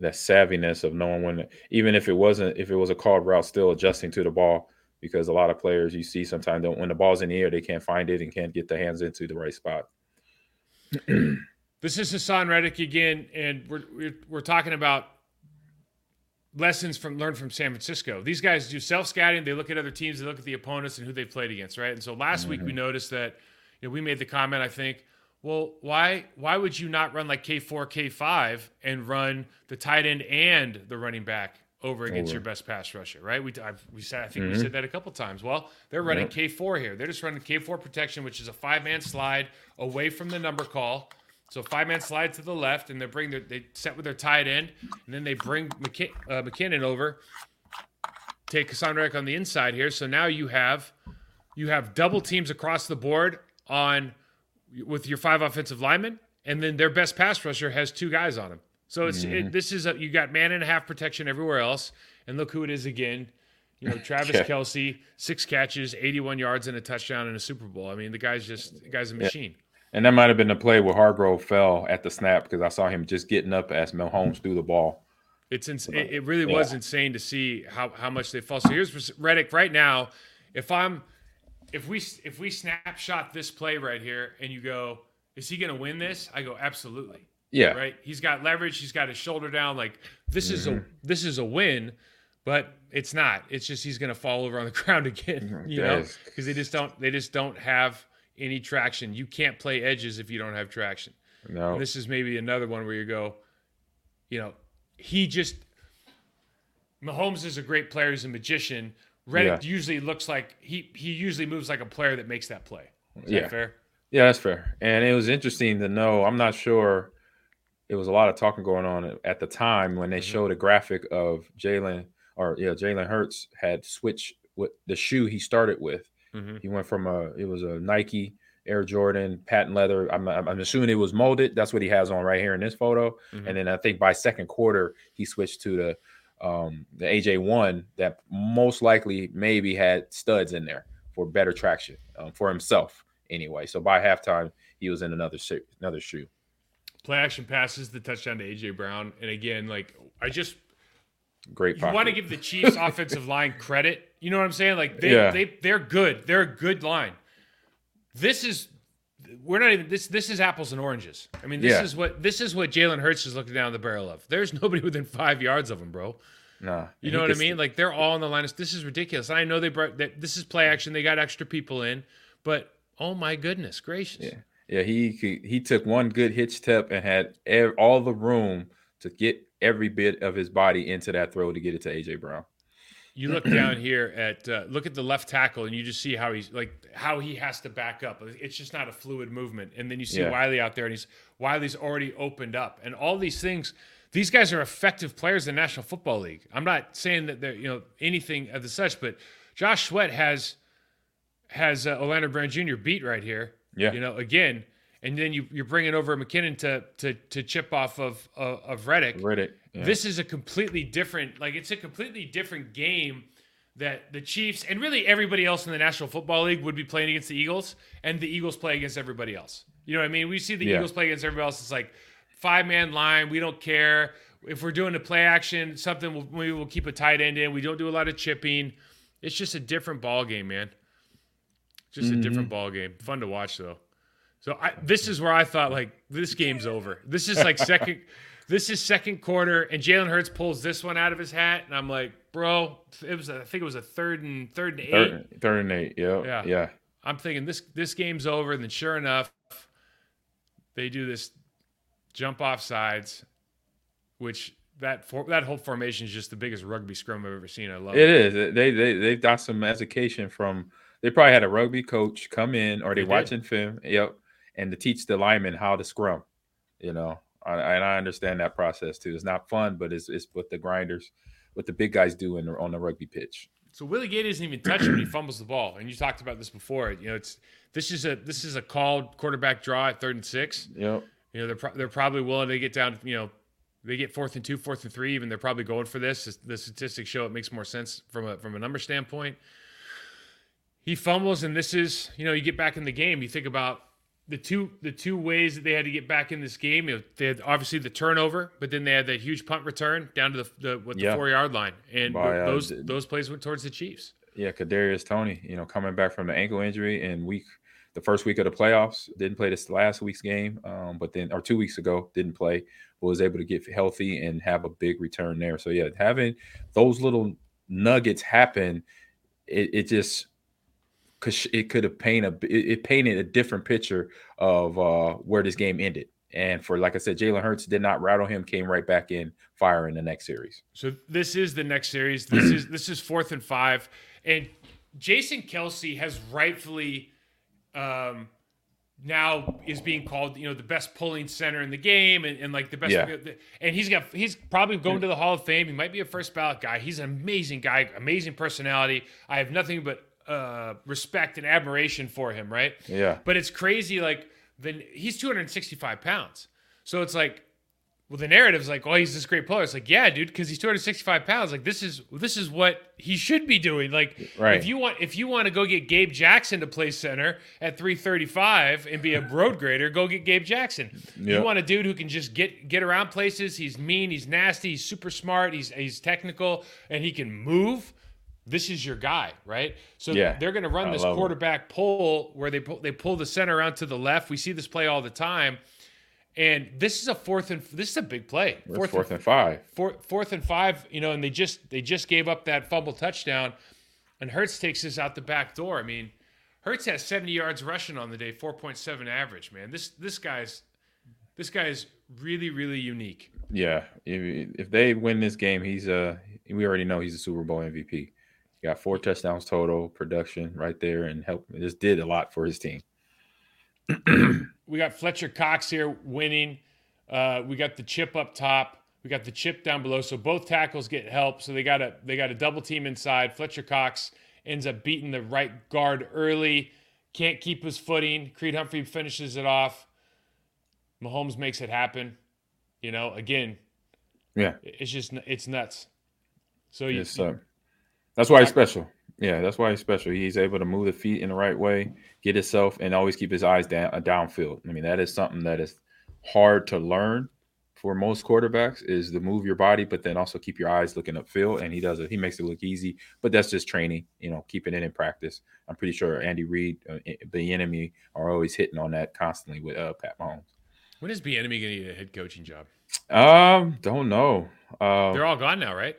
that savviness of knowing when, even if it wasn't, if it was a called route, still adjusting to the ball because a lot of players you see sometimes don't when the ball's in the air they can't find it and can't get their hands into the right spot. this is Haason Reddick again, and we're, we're we're talking about lessons from learned from San Francisco. These guys do self scouting. They look at other teams. They look at the opponents and who they played against, right? And so last mm-hmm. week we mm-hmm. noticed that you know, we made the comment. I think, well, why why would you not run like K four K five and run the tight end and the running back over against over. your best pass rusher, right? We I've, we said I think mm-hmm. we said that a couple times. Well, they're running yep. K four here. They're just running K four protection, which is a five man slide away from the number call. So five man slide to the left, and they bring their they set with their tight end, and then they bring McK- uh, McKinnon over. Take Cassandra on the inside here. So now you have you have double teams across the board on with your five offensive linemen, and then their best pass rusher has two guys on him. So it's mm-hmm. it, this is a, you got man and a half protection everywhere else, and look who it is again. You know, (laughs) Travis yeah. Kelce, six catches, 81 yards, and a touchdown in a Super Bowl. I mean, the guy's just the guy's a machine. Yeah. And that might have been the play where Hargrave fell at the snap because I saw him just getting up as Mahomes threw the ball. It's ins- it, it really yeah. was insane to see how, how much they fall. So here's Reddick right now. If I'm if we if we snapshot this play right here and you go, is he going to win this? I go absolutely. Yeah. Right. He's got leverage. He's got his shoulder down. Like this mm-hmm. is a mm-hmm. this is a win, but it's not. It's just he's going to fall over on the (laughs) ground again. Mm-hmm. You know, because they just don't they just don't have any traction. You can't play edges if you don't have traction. No. And this is maybe another one where you go, you know, he just Mahomes is a great player. He's a magician. Reddick yeah. usually looks like he he usually moves like a player that makes that play. Is yeah. That fair? Yeah, that's fair. And it was interesting to know. I'm not sure it was a lot of talking going on at the time when they mm-hmm. showed a graphic of Jalen or yeah, Jalen Hurts had switched with the shoe he started with. Mm-hmm. He went from a it was a Nike Air Jordan patent leather. I'm, I'm assuming it was molded. That's what he has on right here in this photo. Mm-hmm. And then I think by second quarter he switched to the um, the AJ one that most likely maybe had studs in there for better traction um, for himself anyway. So by halftime he was in another shoe, another shoe play action passes the touchdown to AJ Brown. And again, like I just great. You want to give the Chiefs (laughs) offensive line credit. You know what I'm saying? Like they yeah. they they're good. They're a good line. This is we're not even this this is apples and oranges. I mean, this yeah. is what this is what Jalen Hurts is looking down the barrel of. There's nobody within five yards of him, bro. No, you know what I mean? Like they're all in the line. Of, this is ridiculous. I know they brought that. This is play action. They got extra people in, but oh my goodness gracious! Yeah, yeah, he he took one good hitch step and had all the room to get every bit of his body into that throw to get it to AJ Brown. You look down here at uh, look at the left tackle, and you just see how he's like how he has to back up. It's just not a fluid movement. And then you see yeah. Wylie out there, and he's Wylie's already opened up, and all these things. These guys are effective players in the National Football League. I'm not saying that they're you know anything of the such, but Josh Sweat has has uh, Orlando Brown Jr. beat right here yeah. You know, again, and then you, you're bringing over McKinnon to to to chip off of of, of Reddick. Reddick. Yeah. This is a completely different, like it's a completely different game that the Chiefs and really everybody else in the National Football League would be playing against the Eagles, and the Eagles play against everybody else. You know what I mean? We see the yeah. Eagles play against everybody else. It's like five man line. We don't care if we're doing a play action. Something we'll, we will keep a tight end in. We don't do a lot of chipping. It's just a different ball game, man. Just mm-hmm. a different ball game. Fun to watch though. So I, this is where I thought like this game's over. This is like second. (laughs) this is second quarter, and Jalen Hurts pulls this one out of his hat, and I'm like, bro, it was. A, I think it was a third and third and eight. Third, third and eight. Yeah. Yeah. Yeah. I'm thinking this this game's over, and then sure enough, they do this jump off sides, which that for, that whole formation is just the biggest rugby scrum I've ever seen. I love it. It is. They they they've got some education from they probably had a rugby coach come in or they, they watching film, yep, and to teach the linemen how to scrum. You know, I, and I understand that process too. It's not fun, but it's it's what the grinders, what the big guys do in on the rugby pitch. So Willie Gay doesn't even touch it when he (clears throat) fumbles the ball, and you talked about this before. You know, it's this is a this is a called quarterback draw at third and six. Yep. You know, they're pro- they're probably willing to get down. You know, they get fourth and two, fourth and three. Even they're probably going for this. The statistics show it makes more sense from a from a number standpoint. He fumbles, and this is you know you get back in the game. You think about the two the two ways that they had to get back in this game. You know, they had obviously the turnover, but then they had that huge punt return down to the the, what, the Yeah. four yard line, and By, uh, those those plays went towards the Chiefs. Yeah, Kadarius Toney, you know, coming back from the ankle injury in week the first week of the playoffs, didn't play this last week's game, um, but then or two weeks ago didn't play, but was able to get healthy and have a big return there. So yeah, having those little nuggets happen, it, it just because it could have painted a it, painted a different picture of uh, where this game ended. And for like I said, Jalen Hurts did not rattle him, came right back in fire in the next series. So this is the next series. (clears throat) This is this is fourth and five, and Jason Kelce has rightfully um, now is being called you know the best pulling center in the game and, and like the best Yeah. and he's got he's probably going to the Hall of Fame. He might be a first ballot guy. He's an amazing guy, amazing personality. I have nothing but uh, respect and admiration for him. Right. Yeah. But it's crazy. Like then he's 265 pounds. So it's like, well, the narrative's like, oh, he's this great player. It's like, yeah, dude, because he's 265 pounds. Like this is this is what he should be doing. Like, Right. if you want if you want to go get Gabe Jackson to play center at 335 and be a road grader, go get Gabe Jackson. You want a dude who can just get get around places. He's mean. He's nasty. He's super smart. He's he's technical and he can move. This is your guy, right? So Yeah, they're going to run I this quarterback pull where they pull, they pull the center out to the left. We see this play all the time. And this is a fourth and this is a big play. It's fourth and five. fourth, fourth and five, you know, and they just they just gave up that fumble touchdown, and Hurts takes this out the back door. I mean, Hurts has 70 yards rushing on the day, 4.7 average. Man, this this guy's this guy's really really unique. Yeah, if, if they win this game, he's uh we already know he's a Super Bowl MVP. He got four touchdowns total, production right there, and help. Just did a lot for his team. We got Fletcher Cox here winning. Uh, we got the chip up top. We got the chip down below. So both tackles get help. So they got a they got a double team inside. Fletcher Cox ends up beating the right guard early. Can't keep his footing. Creed Humphrey finishes it off. Mahomes makes it happen. You know, again, Yeah, it's just it's nuts. So you, it's, uh, that's why he's special. Yeah, that's why he's special. He's able to move the feet in the right way, get himself, and always keep his eyes down uh, downfield. I mean, that is something that is hard to learn for most quarterbacks is to move your body, but then also keep your eyes looking upfield. And he does it. He makes it look easy, but that's just training. You know, keeping it in practice. I'm pretty sure Andy Reid, uh, Bieniemy, are always hitting on that constantly with uh, Pat Mahomes. when is Bieniemy going to get a head coaching job? Um, don't know. Um, They're all gone now, right?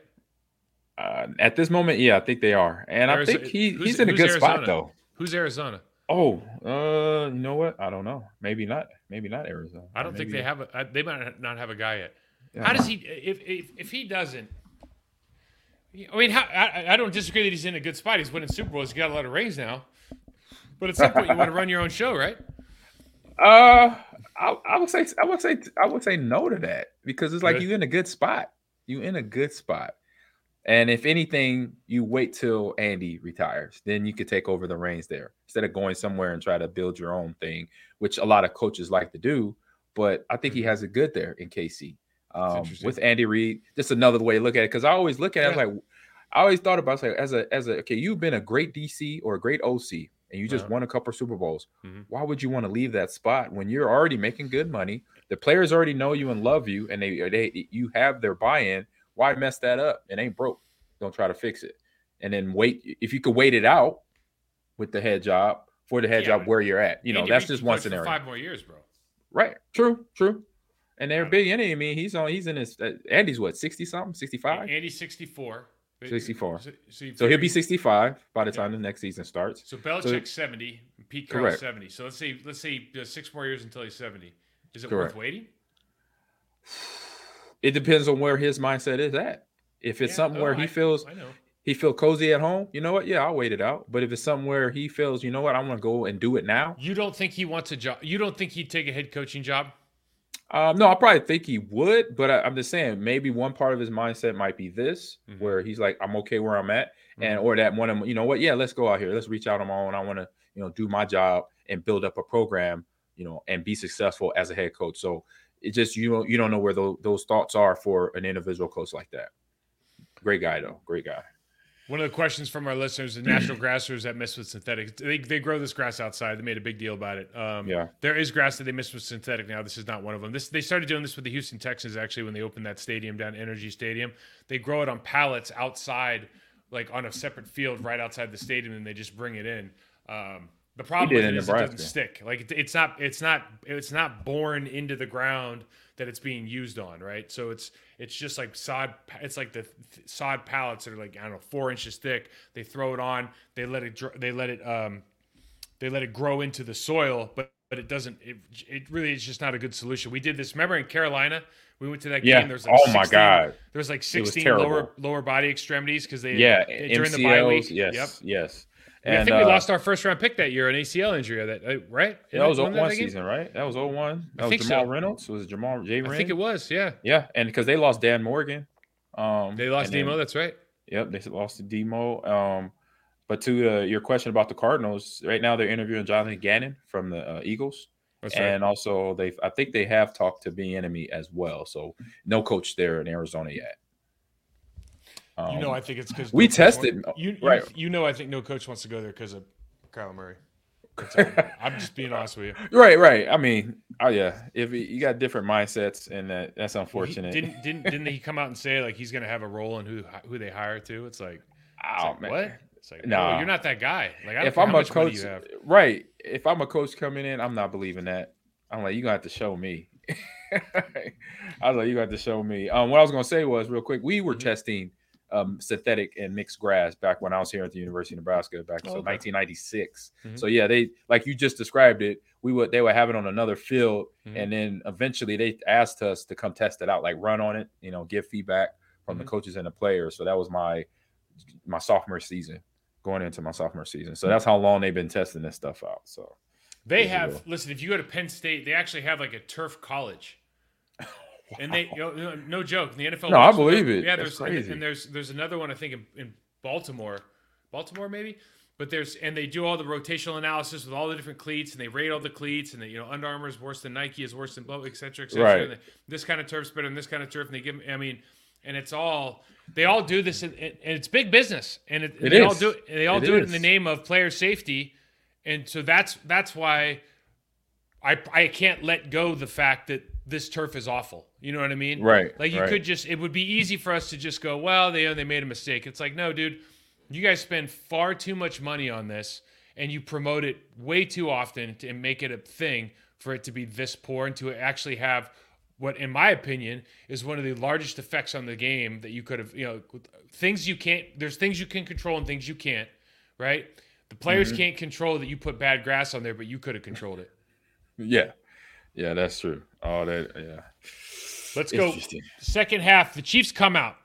Uh, at this moment, yeah, I think they are, and I think he, he's in a good spot though. Who's Arizona? Oh, uh, you know what? I don't know. Maybe not. Maybe not Arizona. I don't think they have a. They might not have a guy yet. Yeah. How does he? If if, if he doesn't, I mean, how, I, I don't disagree that he's in a good spot. He's winning Super Bowls. He's got a lot of rings now. But at some point, you want to run your own show, right? Uh, I, I would say I would say I would say no to that because it's like Really? you in a good spot. You're in a good spot, and if anything, you wait till Andy retires, then you could take over the reins there instead of going somewhere and try to build your own thing, which a lot of coaches like to do. But I think he has it good there in KC um, with Andy Reid. Just another way to look at it because I always look at it Yeah. like I always thought about it, like as a as a okay, you've been a great DC or a great OC, and you just Uh-huh. won a couple Super Bowls. Mhm. Why would you want to leave that spot when you're already making good money? The players already know you and love you, and they they you have their buy-in. Why mess that up? It ain't broke. Don't try to fix it, and then wait. If you could wait it out with the head job for the head Yeah, job where you're at, you know Andy that's just one scenario. Five more years, bro. Right? True. True. And they're big enemy. I mean, he's on. He's in his. Uh, Andy's what sixty something, sixty five. Andy's 64. 64. So, so, So he'll be sixty five by the Yeah. time the next season starts. So Belichick's 70, Pete Carroll's Correct. 70. So let's say let's say six more years until he's 70. Is it Correct. worth waiting? It depends on where his mindset is at. If it's Yeah, something oh, where he I- feels I know. he feel cozy at home, you know what? Yeah, I'll wait it out. But if it's something where he feels, you know what, I want to go and do it now. You don't think he wants a job? You don't think he'd take a head coaching job? Um, no, I probably think he would, but I, am just saying maybe one part of his mindset might be this, mm-hmm. where he's like, I'm okay where I'm at, mm-hmm. and or that one of you know what, yeah, let's go out here, let's reach out on my own. I want to you know do my job and build up a program, you know, and be successful as a head coach. So it just you don't you don't know where those, those thoughts are for an individual coach like that. Great guy though, great guy. One of the questions from our listeners: the national (clears throat) grassers that miss with synthetic. They, they grow this grass outside. They made a big deal about it. Um, yeah, there is grass that they miss with synthetic now. This is not one of them. This they started doing this with the Houston Texans actually when they opened that stadium down NRG Stadium. They grow it on pallets outside, like on a separate field right outside the stadium, and they just bring it in. Um, the problem with it is Nebraska. it doesn't stick. Like it, it's not it's not it's not born into the ground that it's being used on, right? So it's it's just like sod. It's like the sod pallets that are like I don't know four inches thick. They throw it on. They let it they let it um they let it grow into the soil, but but it doesn't. It it really is just not a good solution. We did this. Remember in Carolina, we went to that yeah. game. There's like oh 16, my god, there was like 16 lower lower body extremities because they yeah during MCLs, the bye week. Yes, yep. yes. And, I think we uh, lost our first round pick that year, an ACL injury. That uh, right? That was 01 season, right? That was 01. That I was Jamal so. Reynolds. Was it Jamal J. I think it was. Yeah. Yeah, and because they lost Dan Morgan. Um, they lost Demo. Then, that's right. Yep, they lost to Demo. Um, but to uh, your question about the Cardinals, right now they're interviewing Jonathan Gannon from the uh, Eagles. That's and right. also they, I think they have talked to Bieniemy as well. So no coach there in Arizona yet. Um, you know, I think it's because we tested. you, right. You know, I think no coach wants to go there because of Kyler Murray. (laughs) I'm just being honest with you. Right, right. I mean, oh yeah. If you got different mindsets, and that that's unfortunate. He, didn't (laughs) didn't didn't he come out and say like he's going to have a role in who who they hire to? It's like, oh like, man, what? It's like, no, nah. you're not that guy. Like, if I'm a coach, right? If I'm a coach coming in, I'm not believing that. I'm like, you gonna have to show me. (laughs) I was like, you got to show me. Um, what I was gonna say was real quick. We were mm-hmm. testing um, synthetic and mixed grass back when I was here at the University of Nebraska back in oh, okay. 1996. Mm-hmm. So yeah, they like you just described it. We would they would have it on another field, mm-hmm. and then eventually they asked us to come test it out, like run on it, you know, give feedback from mm-hmm. the coaches and the players. So that was my my sophomore season, going into my sophomore season. So that's how long they've been testing this stuff out. So they have listen. If you go to Penn State, they actually have like a turf college. Wow. And they, oh, you know, no joke, the NFL. No, I believe it. Yeah, there's crazy. and there's there's another one I think in, in, Baltimore, Baltimore maybe. But there's and they do all the rotational analysis with all the different cleats, and they rate all the cleats, and they, you know Under Armour is worse than Nike, is worse than blah, et cetera, et cetera. Right. this kind of turf's better than this kind of turf, and they give. I mean, and it's all they all do this, and, and it's big business, and it, it they is. all do it. they all it do is. it in the name of player safety, and so that's that's why I I can't let go the fact that this turf is awful. You know what I mean? Right. Like you right. could just it would be easy for us to just go, well, they they made a mistake. It's like, no, dude, you guys spend far too much money on this and you promote it way too often to, and make it a thing for it to be this poor and to actually have what in my opinion is one of the largest effects on the game that you could have, you know, things you can't there's things you can control and things you can't, right? The players mm-hmm. can't control that you put bad grass on there, but you could have controlled it. Yeah. Yeah, that's true. Oh, that yeah. Let's go. Second half. The Chiefs come out.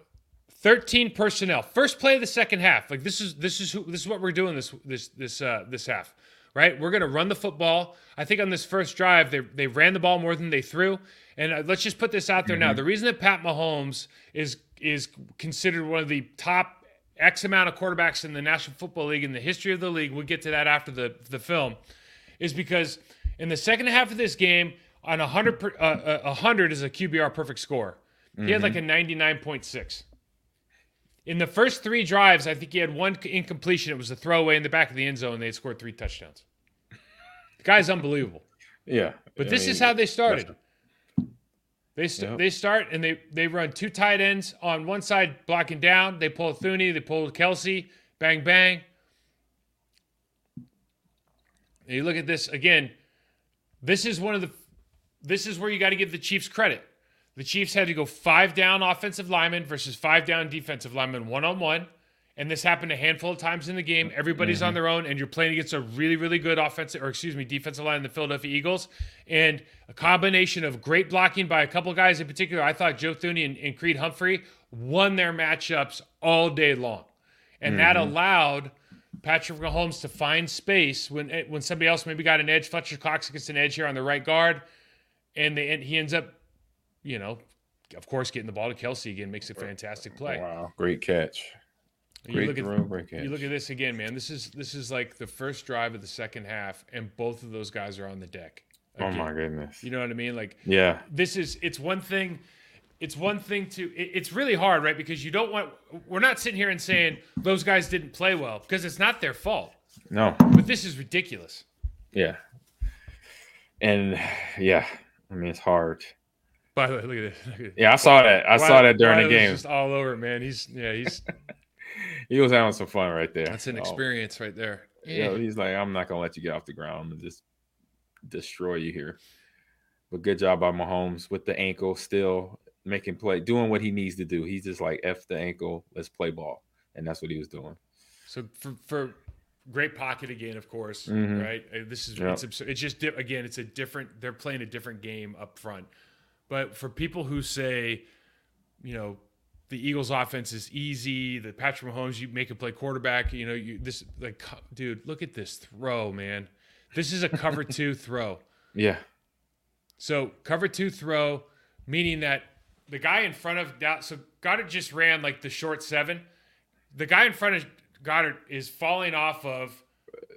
13 personnel. First play of the second half. Like this is this is who this is what we're doing this this this uh this half. Right? We're going to run the football. I think on this first drive they they ran the ball more than they threw. And uh, let's just put this out there mm-hmm. now. The reason that Pat Mahomes is is considered one of the top X amount of quarterbacks in the National Football League in the history of the league, we'll get to that after the the film, is because in the second half of this game, on 100, per, uh, 100 uh, is a QBR perfect score. He mm-hmm. had like a 99.6. In the first three drives, I think he had one incompletion. It was a throwaway in the back of the end zone. They had scored three touchdowns. The guy's unbelievable. (laughs) Yeah. But this is how they started. They st- yep. they start and they they run two tight ends on one side blocking down. They pull Thuney, they pull Kelce, bang bang. And you look at this again. This is one of the this is where you got to give the Chiefs credit. The Chiefs had to go five down offensive linemen versus five down defensive linemen one on one. And this happened a handful of times in the game. Everybody's mm-hmm. on their own, and you're playing against a really, really good offensive, or excuse me, defensive line in the Philadelphia Eagles. And a combination of great blocking by a couple guys in particular. I thought Joe Thuney and, and Creed Humphrey won their matchups all day long. And mm-hmm. that allowed Patrick Mahomes to find space when eh, when somebody else maybe got an edge. Fletcher Cox gets an edge here on the right guard and they and he ends up, you know, of course, getting the ball to Kelce again makes a fantastic play. Wow, great catch. You Great look at great catch. you look at this again, man. This is this is like the first drive of the second half, and both of those guys are on the deck. Oh my goodness. You know what I mean? Like Yeah. this is it's one thing it's one thing to it- it's really hard right because you don't want we're not sitting here and saying those guys didn't play well because it's not their fault No. but this is ridiculous Yeah. And yeah, I mean it's hard. by the way look at this look at. Yeah, I saw that. I saw that during the game. just all over man he's yeah he's (laughs) He was having some fun right there. that's an Oh, experience right there Yeah, he's like, I'm not gonna let you get off the ground. I'm just destroy you here. But good job by Mahomes with the ankle still making play, doing what he needs to do. He's just like F the ankle, let's play ball. And that's what he was doing. So for for great pocket again, of course, Mhm. right? Uh, This is Yep. it's absurd. It's just again, it's a different. They're playing a different game up front. But for people who say, you know, the Eagles' offense is easy, the Patrick Mahomes, you make a play quarterback. You know, you this like, dude, look at this throw, man. This is a cover (laughs) two throw. Yeah. So cover two throw, meaning that the guy in front of Dow- so Goddard just ran like the short seven. The guy in front of Goddard is falling off of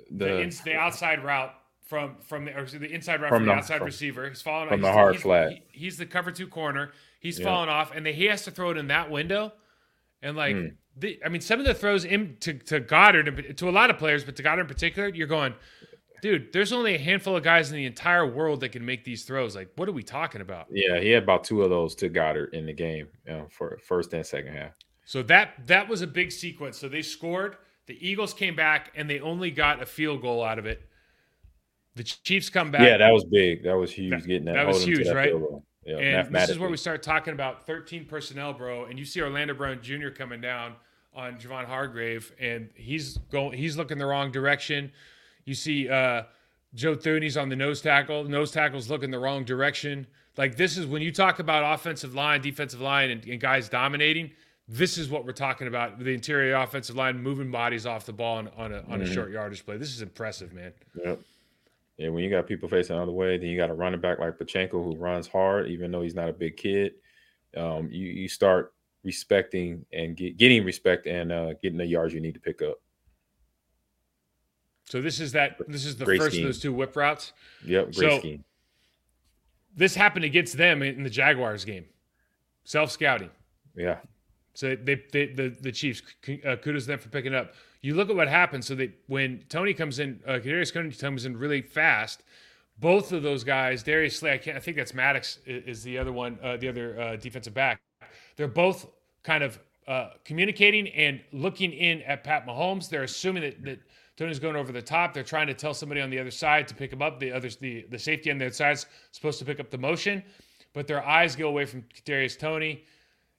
the, The ins the outside route from from the, or the inside route From from, the, outside from- receiver. He's falling from off. the he's, hard he's, flat. he- he's the cover two corner. He's Yeah. falling off, and then he has to throw it in that window. And like, Hmm. the, I mean, some of the throws in to, to Goddard, to a lot of players, but to Goddard in particular, you're going, dude. There's only a handful of guys in the entire world that can make these throws. Like, what are we talking about? yeah, he had about two of those to Goddard in the game you know, for first and second half. So that that was a big sequence. So they scored. The Eagles came back and they only got a field goal out of it. The Chiefs come back. Yeah, that was big. That was huge. That- getting that, that was huge, that right? Yeah, and this is where we start talking about 13 personnel, bro. And you see Orlando Brown Jr. coming down on Javon Hargrave, and he's going. He's looking the wrong direction. You see uh, Joe Thuney's on the nose tackle. Nose tackle's looking the wrong direction. Like this is when you talk about offensive line, defensive line, and, and guys dominating. This is what we're talking about. The interior offensive line moving bodies off the ball on, on a on a Mm-hmm. short yardage play. This is impressive, man. Yep. Yeah, when you got people facing the other way, then you got a running back like Pacheco who runs hard, even though he's not a big kid. Um, you you start respecting and get, getting respect and uh, getting the yards you need to pick up. So this is that. This is the Great first scheme. of those two whip routes. Yep, So- scheme. This happened against them in the Jaguars game. Self scouting. Yeah, So they, they the the Chiefs uh, kudos to them for picking up. You look at what happened. So they when Toney comes in, uh, Kadarius Toney comes in really fast. Both of those guys, Darius Slay, I, can't, I think that's Maddox is the other one, uh, the other uh, defensive back. They're both kind of uh, communicating and looking in at Pat Mahomes. They're assuming that, that Toney's going over the top. They're trying to tell somebody on the other side to pick him up. The others, the the safety on the other side's supposed to pick up the motion, but their eyes go away from Darius Tony.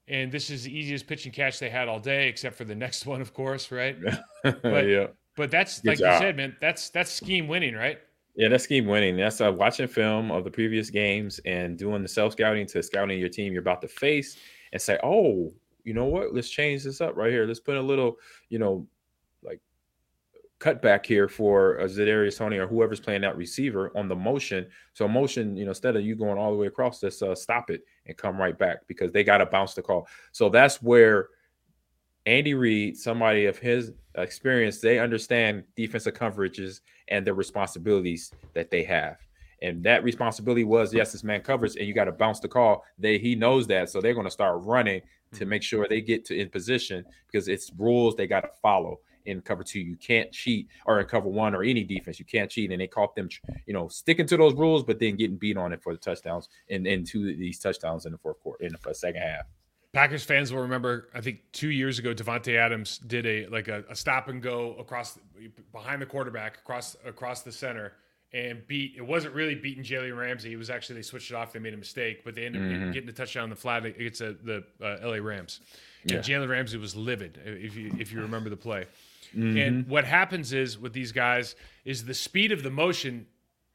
And this is the easiest pitch and catch they had all day, except for the next one, of course, right? (laughs) But- yeah, But that's Good like job. you said, man. That's that's scheme winning, right? yeah. That's scheme winning. That's uh, watching film of the previous games and doing the self scouting to scouting your team you're about to face and say, oh, you know what? Let's change this up right here. Let's put a little, you know, cut back here for uh, Kadarius Toney or whoever's playing that receiver on the motion. So motion, you know, instead of you going all the way across, just uh, stop it and come right back because they got to bounce the call. So that's where Andy Reid, somebody of his experience, they understand defensive coverages and the responsibilities that they have. And that responsibility was yes, this man covers, and you got to bounce the call. They he knows that, so they're going to start running to make sure they get to in position because it's rules they got to follow in cover two. You can't cheat, or in cover one, or any defense, you can't cheat. And they caught them, you know, sticking to those rules, but then getting beat on it for the touchdowns and into these touchdowns in the fourth quarter, in the second half. Packers fans will remember. I think two years ago, Davante Adams did a like a, a stop and go across behind the quarterback across across the center and beat. It wasn't really beating Jalen Ramsey. It was actually they switched it off. They made a mistake, but they ended up Mhm. getting the touchdown on the flat against uh, the uh, L.A. Rams. And Jalen Ramsey was livid if you if you remember the play. Mhm. And what happens is with these guys is the speed of the motion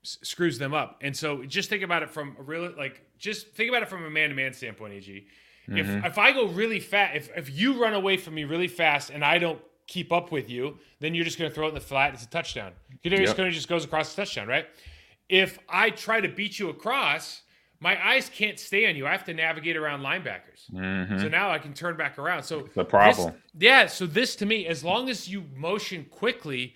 s- screws them up. And so just think about it from a real like just think about it from a man to man standpoint, AG. If if I go really fast, if if you run away from me really fast and I don't keep up with you, then you're just going to throw it in the flat. It's a touchdown. Kadarius Yep. Toney just goes across the touchdown, right? If I try to beat you across, my eyes can't stay on you. I have to navigate around linebackers. Mhm. So now I can turn back around. So the problem. this- yeah. So this to me, as long as you motion quickly,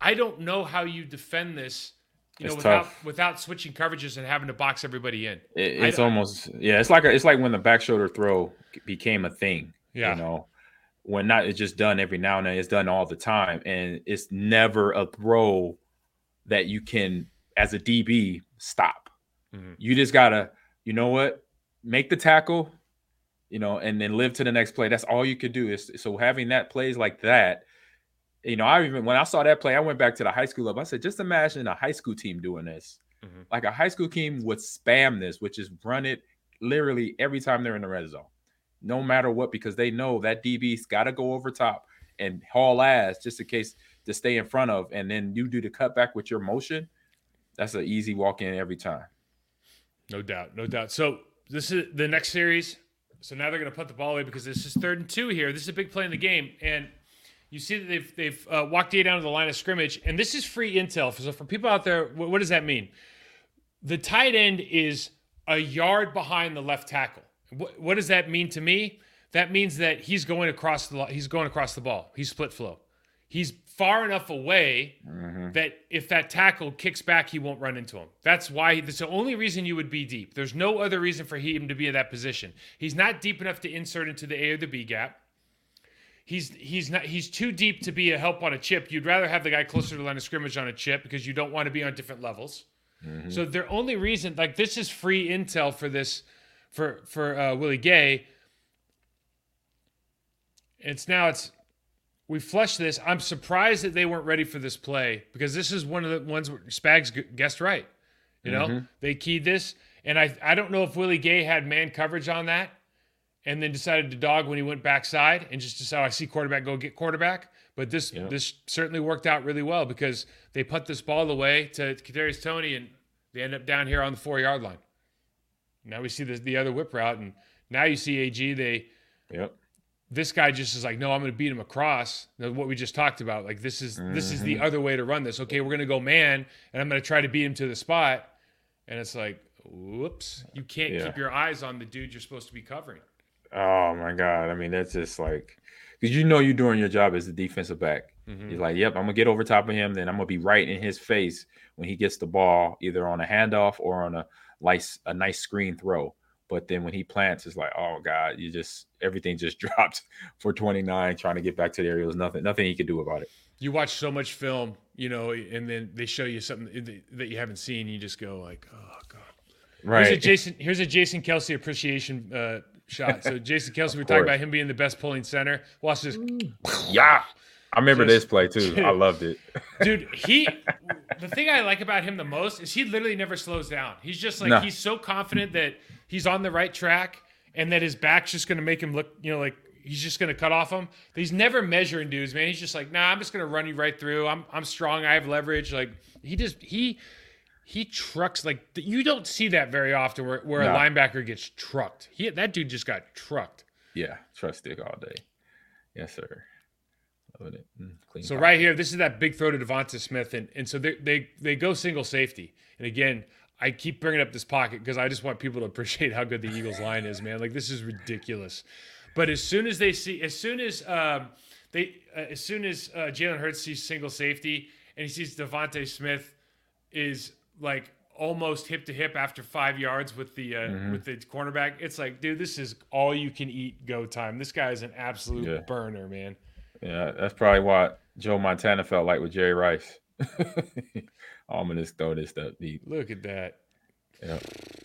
I don't know how you defend this. You know, It's without tough. without switching coverages and having to box everybody in. It, I- it's almost yeah. It's like a, it's like when the back shoulder throw became a thing. Yeah. You know, when not it's just done every now and then. It's done all the time, and it's never a throw that you can, as a DB, stop. Mhm. You just gotta, you know what, make the tackle, you know, and then live to the next play. That's all you could do. Is so having that plays like that. You know, I even when I saw that play, I went back to the high school level. I said, just imagine a high school team doing this. Mhm. Like a high school team would spam this, which is run it literally every time they're in the red zone, no matter what, because they know that DB's got to go over top and haul ass just in case to stay in front of, and then you do the cutback with your motion. That's an easy walk in every time. No doubt, no doubt. So this is the next series. So now they're going to put the ball away because this is third and two here. This is a big play in the game, and you see that they've they've uh, walked you down to the line of scrimmage, and this is free intel. So for people out there, what, what does that mean? The tight end is a yard behind the left tackle. What, what does that mean to me? That means that he's going across the he's going across the ball. He's split flow. He's far enough away that if that tackle kicks back, he won't run into him. That's why that's the only reason you would be deep. There's no other reason for him to be in that position. He's not deep enough to insert into the A or the B gap. He's he's not he's too deep to be a help on a chip. You'd rather have the guy closer to the line of scrimmage on a chip because you don't want to be on different levels. So their only reason, like this is free intel for this, for for uh, Willie Gay. It's now it's we flushed this. I'm surprised that they weren't ready for this play because this is one of the ones where Spags guessed right. You know, mm-hmm. they keyed this, and I I don't know if Willie Gay had man coverage on that, and then decided to dog when he went backside and just decided oh, I see quarterback go get quarterback. But this Yeah. this certainly worked out really well because they put this ball away to Kadarius Toney, and they end up down here on the four yard line. Now we see the the other whip route, and now you see AG. They Yep. This guy just is like, no, I'm going to beat him across. What we just talked about, like this is this is the other way to run this. Okay, we're going to go man, and I'm going to try to beat him to the spot, and it's like, whoops, you can't Yeah. keep your eyes on the dude you're supposed to be covering. Oh my god! I mean, that's just like because you know you're doing your job as a defensive back. Mhm. He's like, "Yep, I'm gonna get over top of him. Then I'm gonna be right in his face when he gets the ball, either on a handoff or on a nice a nice screen throw." But then when he plants, it's like, "Oh god!" You just everything just (laughs) dropped for 29, trying to get back to the area. There's nothing nothing he could do about it. You watch so much film, you know, and then they show you something that- you haven't seen, you just go like, oh god. Right. Here's a Jason. Here's a Jason Kelce appreciation uh, shot. So (laughs) Jason Kelce, we're course. about him being the best pulling center. Watch this. yeah. I remember Just- this play too. I loved it. (laughs) dude he the thing i like about him the most is he literally never slows down he's just like No. he's so confident that he's on the right track and that his back's just going to make him look you know like he's just going to cut off him he's never measuring dudes man he's just like nah i'm just going to run you right through i'm i'm strong i have leverage like he just he he trucks like you don't see that very often where, where No. a linebacker gets trucked he that dude just got trucked Yeah, trust stick all day. Yes, sir. Loving it. Mm, So right here, this is that big throw to DeVonta Smith, and and so they they they go single safety. And again, I keep bringing up this pocket because I just want people to (laughs) appreciate how good the Eagles line is, man. Like this is ridiculous. But as soon as they see, as soon as um, they, uh, as soon as uh, Jalen Hurts sees single safety and he sees DeVonta Smith is like almost hip to hip after five yards with the uh, Mm-hmm. with the cornerback, it's like, dude, this is all you can eat go time. This guy is an absolute Yeah. burner, man. Yeah, that's probably what Joe Montana felt like with Jerry Rice. I'm gonna just throw this stuff deep. Look at that. Yeah.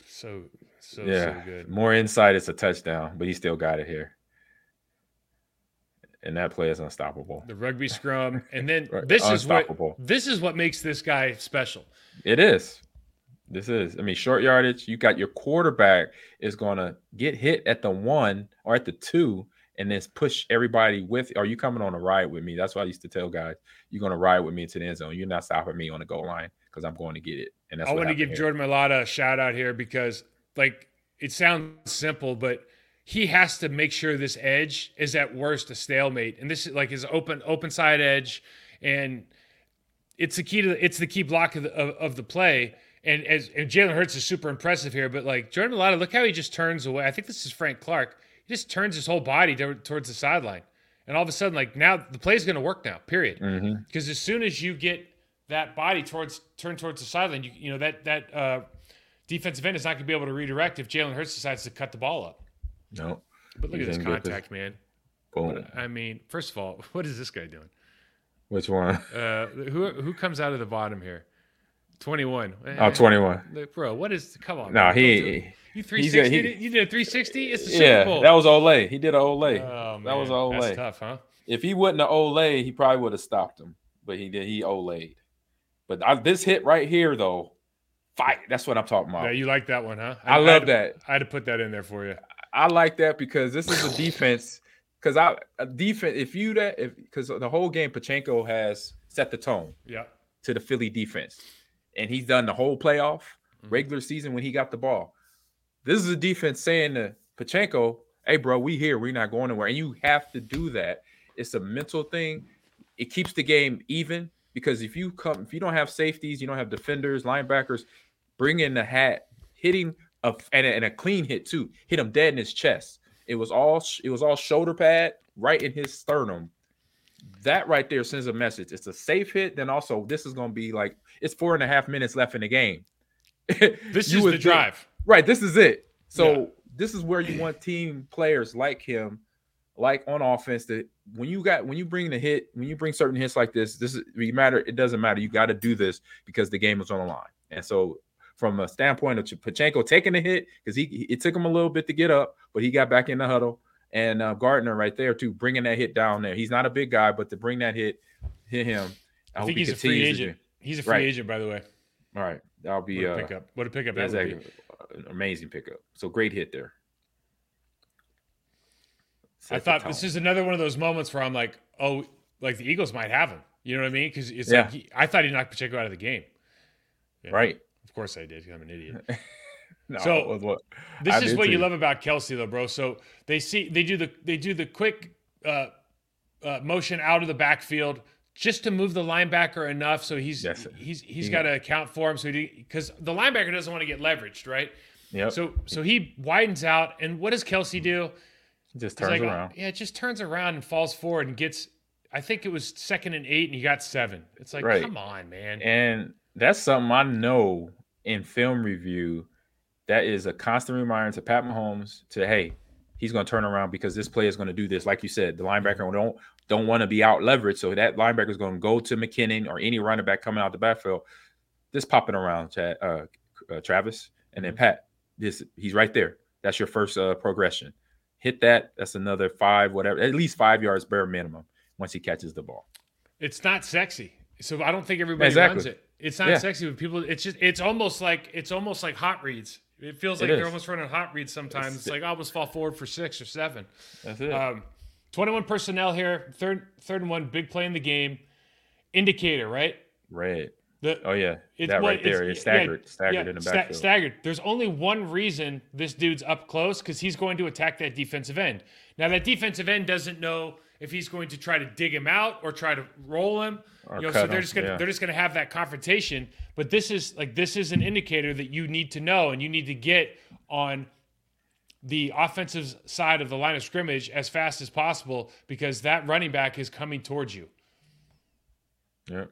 So so yeah, so good. more inside, it's a touchdown, but he still got it here. And that play is unstoppable. The rugby scrum, (laughs) and then this is what this is what makes this guy special. It is. This is. I mean, short yardage. You got your quarterback is gonna get hit at the one or at the two, and then push everybody with. Are you coming on a ride with me? That's what I used to tell guys. You're gonna ride with me to the end zone. You're not stopping me on the goal line because I'm going to get it. And that's I want to give here. Jordan Mailata a shout out here because, like, it sounds simple, but he has to make sure this edge is at worst a stalemate, and this is like his open open side edge, and it's the key to it's the key block of the, of, of the play. And as and Jalen Hurts is super impressive here, but like Jordan Mailata, look how he just turns away. I think this is Frank Clark. He just turns his whole body to, towards the sideline, and all of a sudden, like now the play's going to work now. Period. Because Mhm. as soon as you get that body towards turn towards the sideline, you you know that that uh, defensive end is not going to be able to redirect if Jalen Hurts decides to cut the ball up. No. But look He's at this contact, man. Boom. I mean, first of all, (laughs) what is this guy doing? Which one? Uh, who who comes out of the bottom here? Twenty one. Oh, 21. bro. What is? Come on. No, man. He. You three he's a- he- You did a three sixty. It's the Super Yeah, Bowl. that was Olay. He did an Olay. oh, man. that was Olay. That's tough, huh? If he wouldn't have Olay, he probably would have stopped him. But he did. He Olayed. But I, this hit right here, though, fight. That's what I'm talking about. Yeah, you like that one, huh? I had love to- that. I had to put that in there for you. I like that because this is a defense. Because I a defense, if you that if because the whole game Pacheco has set the tone Yeah. to the Philly defense, and he's done the whole playoff Mhm. regular season when he got the ball. This is a defense saying to Pacheco, "Hey, bro, we here. We're not going anywhere. And you have to do that. It's a mental thing. It keeps the game even because if you come, if you don't have safeties, you don't have defenders, linebackers, bring in the hat, hitting a and a, and a clean hit too. Hit him dead in his chest. It was all it was all shoulder pad right in his sternum. That right there sends a message. It's a safe hit. Then also, this is going to be like it's four and a half minutes left in the game. (laughs) This You is the think- drive. Right. This is it. So Yeah. this is where you want team players like him, like on offense, that when you got when you bring the hit, when you bring certain hits like this, this is matter. It doesn't matter. You got to do this because the game is on the line. And so from a standpoint of Pacheco taking the hit, because he it took him a little bit to get up, but he got back in the huddle. And uh, Gardner right there too, bringing that hit down there. He's not a big guy, but to bring that hit, hit him. I, hope think he he's a free agent. He's a free Right. agent, by the way. All right, that'll be What a uh, pickup. What a pickup that would be. An amazing pickup. So great hit there. I Set the thought this is another one of those moments where I'm like, oh, like the Eagles might have him. You know what I mean? Because it's Yeah. like he, I thought he knocked Pacheco out of the game. Yeah. right. Of course I did. I'm an idiot. (laughs) No, So, was what This I is what you love about Kelce, though, bro. So they see they do the they do the quick uh, uh, motion out of the backfield just to move the linebacker enough so he's Yes. he's he's He- got to account for him so because the linebacker doesn't want to get leveraged, right? Yeah. So so he widens out, and what does Kelce do? just turns like, oh, around. yeah, it just turns around and falls forward and gets. I think it was second and eight, and he got seven. It's like, Right. come on, man. And that's something I know in film review. That is a constant reminder to Pat Mahomes to hey, he's going to turn around because this play is going to do this. Like you said, the linebacker mm-hmm. don't don't want to be out leveraged, so that linebacker is going to go to McKinnon or any running back coming out the backfield. This popping around, Chad, uh, uh, Travis, and then Pat. This he's right there. That's your first uh, progression. Hit that. That's another five, whatever, at least five yards bare minimum once he catches the ball. It's not sexy, so I don't think everybody Exactly. runs it. It's not Yeah. sexy with people. It's just it's almost like it's almost like hot reads. It feels It like they're almost running hot reads sometimes. It's, It's- like I almost fall forward for six or seven. That's it. Um, Twenty-one personnel here. Third third and one, big play in the game. Indicator, right? Red. The Oh yeah, It's that what- right there. It's, yeah, staggered, staggered yeah, in the sta- backfield. staggered. There's only one reason this dude's up close because he's going to attack that defensive end. Now that defensive end doesn't know if he's going to try to dig him out or try to roll him. Or you know, so they're him, just gonna yeah. they're just gonna have that confrontation. But this is like this is an indicator that you need to know and you need to get on the offensive side of the line of scrimmage as fast as possible because that running back is coming towards you. Yep.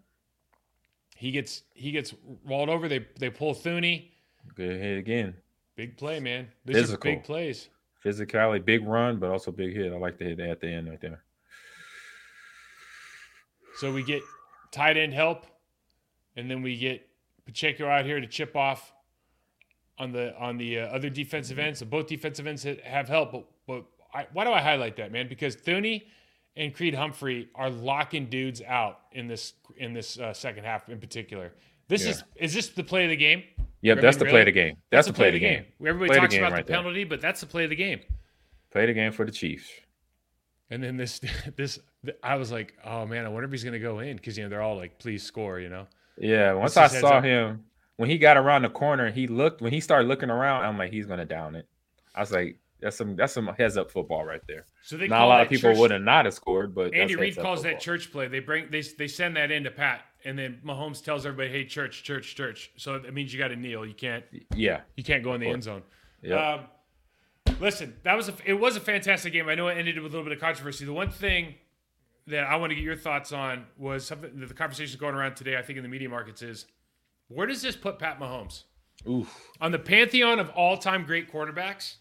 He gets he gets rolled over. They they pull Thuney. Good hit again. Big play, man. These Physical. big plays. Physicality, big run, but also big hit. I like the hit at the end right there. So we get tight end help, and then we get Pacheco out here to chip off on the on the uh, other defensive ends. So both defensive ends have help. But but I, why do I highlight that, man? Because Thuney and Creed Humphrey are locking dudes out in this in this uh, second half in particular. This Yeah. is is this the play of the game? Yep, that's the play of the game. That's, the play of the game. Everybody Play of the talks game about right the there. penalty, but that's the play of the game. Play the game for the Chiefs. And then this, (laughs) this, I was like, oh man, I wonder if he's gonna go in because you know they're all like, please score, you know. Yeah, once I saw up. him when he got around the corner, he looked when he started looking around. I'm like, he's gonna down it. I was like, that's some that's some heads up football right there. So they Not a lot of people church- would have not have scored, but Andy Reid calls that church play. They bring they they send that into Pat, and then Mahomes tells everybody, "Hey, church, church, church." So that means you got to kneel. You can't Yeah. you can't go in the end zone. Yep. Um, listen, that was a it was a fantastic game. I know it ended with a little bit of controversy. The one thing that I want to get your thoughts on was something that the conversation is going around today. I think in the media markets is where does this put Pat Mahomes Oof. on the pantheon of all time great quarterbacks?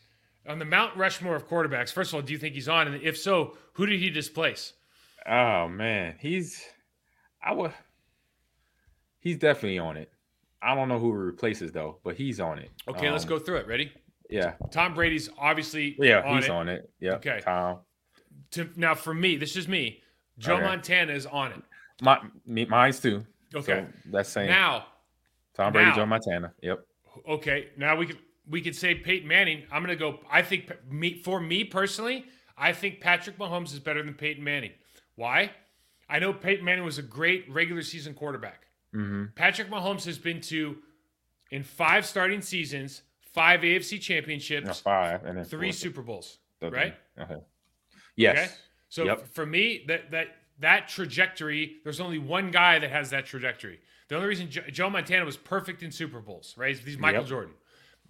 On the Mount Rushmore of quarterbacks, first of all, do you think he's on? And if so, who did he displace? Oh man, he's I would he's definitely on it. I don't know who replaces though, but he's on it. Okay, let's Um, go through it. Ready? Yeah, Tom Brady's obviously yeah, on he's it. on it. Yeah, Okay. Tom. To, now, for me, this is me. Joe Okay. Montana is on it. My me, mine's too. Okay. So that's same. Now, Tom Brady, now- Joe Montana. Yep. okay, now we could we could say Peyton Manning. I'm gonna go. I think me for me personally, I think Patrick Mahomes is better than Peyton Manning. Why? I know Peyton Manning was a great regular season quarterback. Mm-hmm. Patrick Mahomes has been to in five starting seasons, five AFC championships, five and then three. Super Bowls. Right? Okay. Yes. Okay. So Yep. for me, that that that trajectory, there's only one guy that has that trajectory. The only reason Jo- Joe Montana was perfect in Super Bowls, right? He's Michael Yep. Jordan.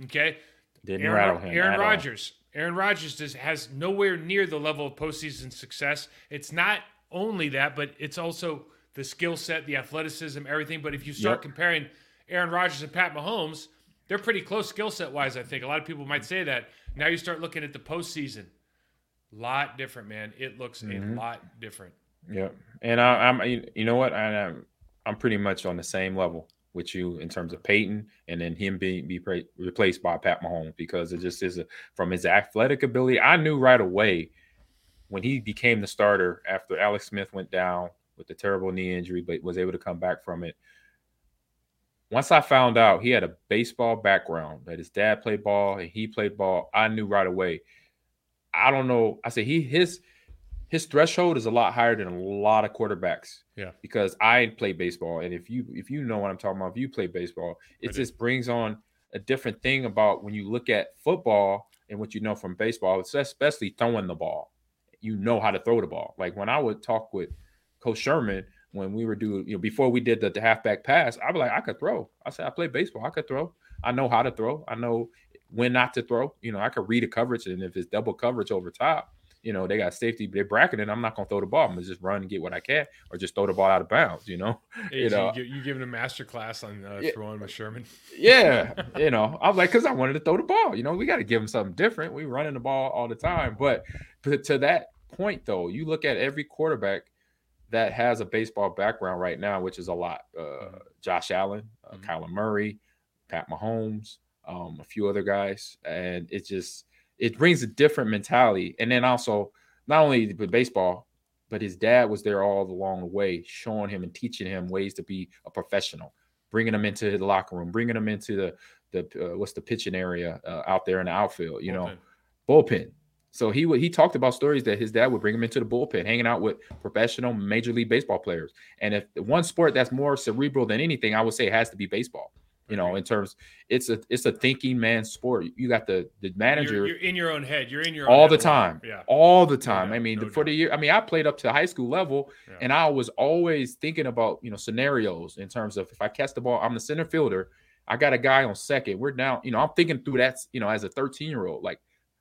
Okay. Didn't rattle Aaron, him. Aaron all. Rodgers. Aaron Rodgers does, has nowhere near the level of postseason success. It's not only that, but it's also the skill set, the athleticism, everything. But if you start Yep. comparing Aaron Rodgers and Pat Mahomes, they're pretty close skill set wise. I think a lot of people might say that. Now you start looking at the postseason, lot different, man. It looks Mm-hmm. a lot different. Yep. And I, I'm, you know what? I, I'm, I'm pretty much on the same level with you in terms of Peyton, and then him being be replaced by Pat Mahomes because it just is a, from his athletic ability. I knew right away when he became the starter after Alex Smith went down with the terrible knee injury, but was able to come back from it. Once I found out he had a baseball background, that his dad played ball and he played ball, I knew right away. I don't know. I said he his his threshold is a lot higher than a lot of quarterbacks. Yeah. Because I play baseball, and if you if you know what I'm talking about, if you play baseball, it just brings on a different thing about when you look at football and what you know from baseball, it's especially throwing the ball. You know how to throw the ball. Like when I would talk with Coach Sherman when we were doing, you know, before we did the, the halfback pass, I'd be like, I could throw. I said, I play baseball. I could throw. I know how to throw. I know when not to throw. You know, I could read a coverage, and if it's double coverage over top, you know, they got safety, they're bracketing. I'm not gonna throw the ball. I'm gonna just run and get what I can, or just throw the ball out of bounds. You know, (laughs) Hey, You know. you, you giving a master class on uh, Yeah. throwing with Sherman? (laughs) yeah, you know, I'm like, because I wanted to throw the ball. You know, we got to give them something different. We running the ball all the time, but to, to that point, though, you look at every quarterback that has a baseball background right now, which is a lot. Uh, Josh Allen, uh, Mhm. Kyler Murray, Pat Mahomes, um, a few other guys, and it just it brings a different mentality. And then also, not only with baseball, but his dad was there all along the way, showing him and teaching him ways to be a professional, bringing him into the locker room, bringing him into the the uh, what's the pitching area uh, out there in the outfield, you know, Bullpen. bullpen. So he would he talked about stories that his dad would bring him into the bullpen, hanging out with professional major league baseball players. And if one sport that's more cerebral than anything, I would say it has to be baseball. You know, in terms, it's a it's a thinking man sport. You got the the manager You're, you're in your own head. You're in your own all the time, Yeah. all the time. doubt, I mean, no for the year, I mean, I played up to high school level, Yeah. and I was always thinking about you know scenarios in terms of if I catch the ball, I'm the center fielder. I got a guy on second. We're down. You know, I'm thinking through that. You know, as a 13 year old, like,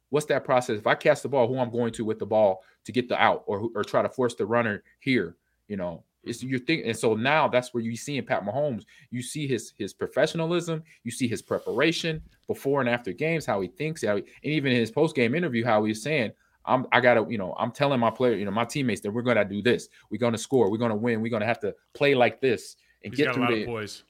what's that process? If I catch the ball, who I'm going to with the ball to get the out, or or try to force the runner here. You know, it's you're thinking, and so now that's where you see in Pat Mahomes. You see his his professionalism. You see his preparation before and after games, how he thinks, how he, and even in his post game interview, how he's saying. I'm I gotta, you know, I'm telling my player, you know, my teammates that we're gonna do this. We're gonna score. We're gonna win. We're gonna have to play like this and He's get through lot the of poise.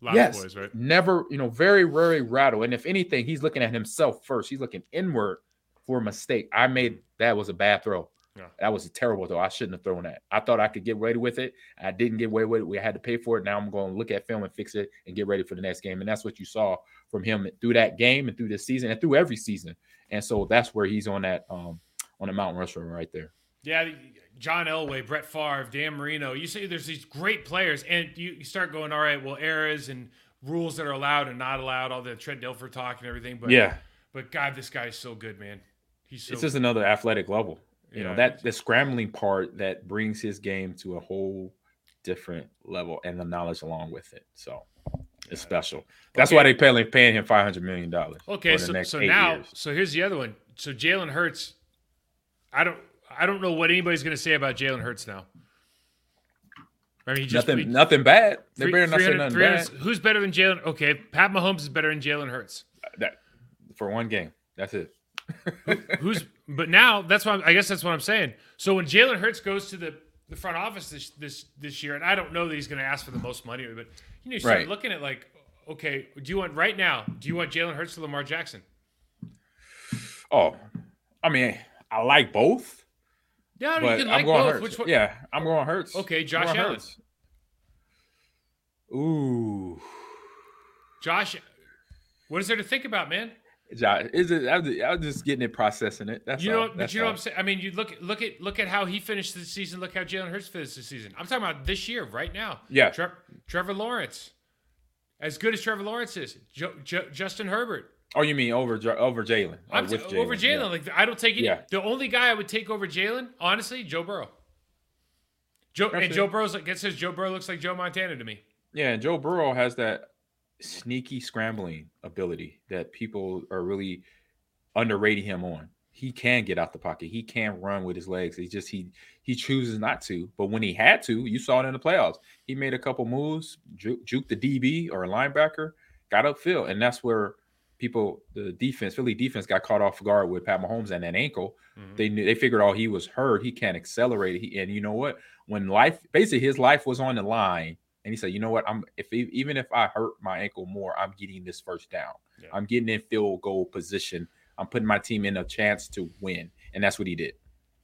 A lot yes, of poise, right? never, you know, very, very rattle. And if anything, he's looking at himself first. He's looking inward for a mistake. I made that was a bad throw. Yeah. That was a terrible throw. I shouldn't have thrown that. I thought I could get ready with it. I didn't get away with it. We had to pay for it. Now I'm going to look at film and fix it and get ready for the next game. And that's what you saw from him through that game and through this season and through every season. And so that's where he's on that um on the Mountain Rushmore right there. Yeah, John Elway, Brett Favre, Dan Marino. You see, there's these great players, and you, you start going, all right, well, eras and rules that are allowed and not allowed, all the Trent Dilfer talk and everything. But yeah. but God, this guy is so good, man. He's so it's just another athletic level. You Yeah. know, that the scrambling part that brings his game to a whole different level and the knowledge along with it. So it's special. That's okay. why they pay, paying him five hundred million dollars. Okay, so so now years. so here's the other one. So Jalen Hurts, I don't I don't know what anybody's going to say about Jalen Hurts now. I mean, just, nothing, nothing bad. They better not say nothing bad. Who's better than Jalen? Okay, Pat Mahomes is better than Jalen Hurts. That for one game. That's it. Who's? (laughs) But now that's why I guess that's what I'm saying. So when Jalen Hurts goes to the the front office this this this year, and I don't know that he's going to ask for the most money, but you know, you start right. looking at like, okay, do you want right now? Do you want Jalen Hurts to Lamar Jackson? Oh, I mean, I like both. Yeah, but you can I'm like going both. Hurts. Which one? Yeah, I'm going Hurts. Okay, Josh Allen. Hurts. Ooh, Josh, what is there to think about, man? Josh, is it? I'm just, I'm just getting it, processing it. That's you know, all. but you know what I'm saying. I mean, you look look at look at how he finished the season. Look how Jalen Hurts finished the season. I'm talking about this year, right now. Yeah, Tre- Trevor Lawrence, as good as Trevor Lawrence is, jo- jo- Justin Herbert. Oh, you mean over over Jalen? I'm oh, t- over Jalen. Yeah. Like I don't take any. Yeah. The only guy I would take over Jalen, honestly, Joe Burrow. Joe That's and it. Joe Burrow's like it says Joe Burrow looks like Joe Montana to me. Yeah, and Joe Burrow has that sneaky scrambling ability that people are really underrating him on. He can get out the pocket. He can run with his legs. He just he he chooses not to. But when he had to, you saw it in the playoffs. He made a couple moves, juke, juke the DB or a linebacker, got upfield, and that's where people, the defense, Philly defense, got caught off guard with Pat Mahomes and that ankle. Mm-hmm. They knew they figured, oh, he was hurt. He can't accelerate. He, and you know what? When life, basically, his life was on the line, and he said, you know what? I'm if even if I hurt my ankle more, I'm getting this first down. Yeah. I'm getting in field goal position. I'm putting my team in a chance to win, and that's what he did.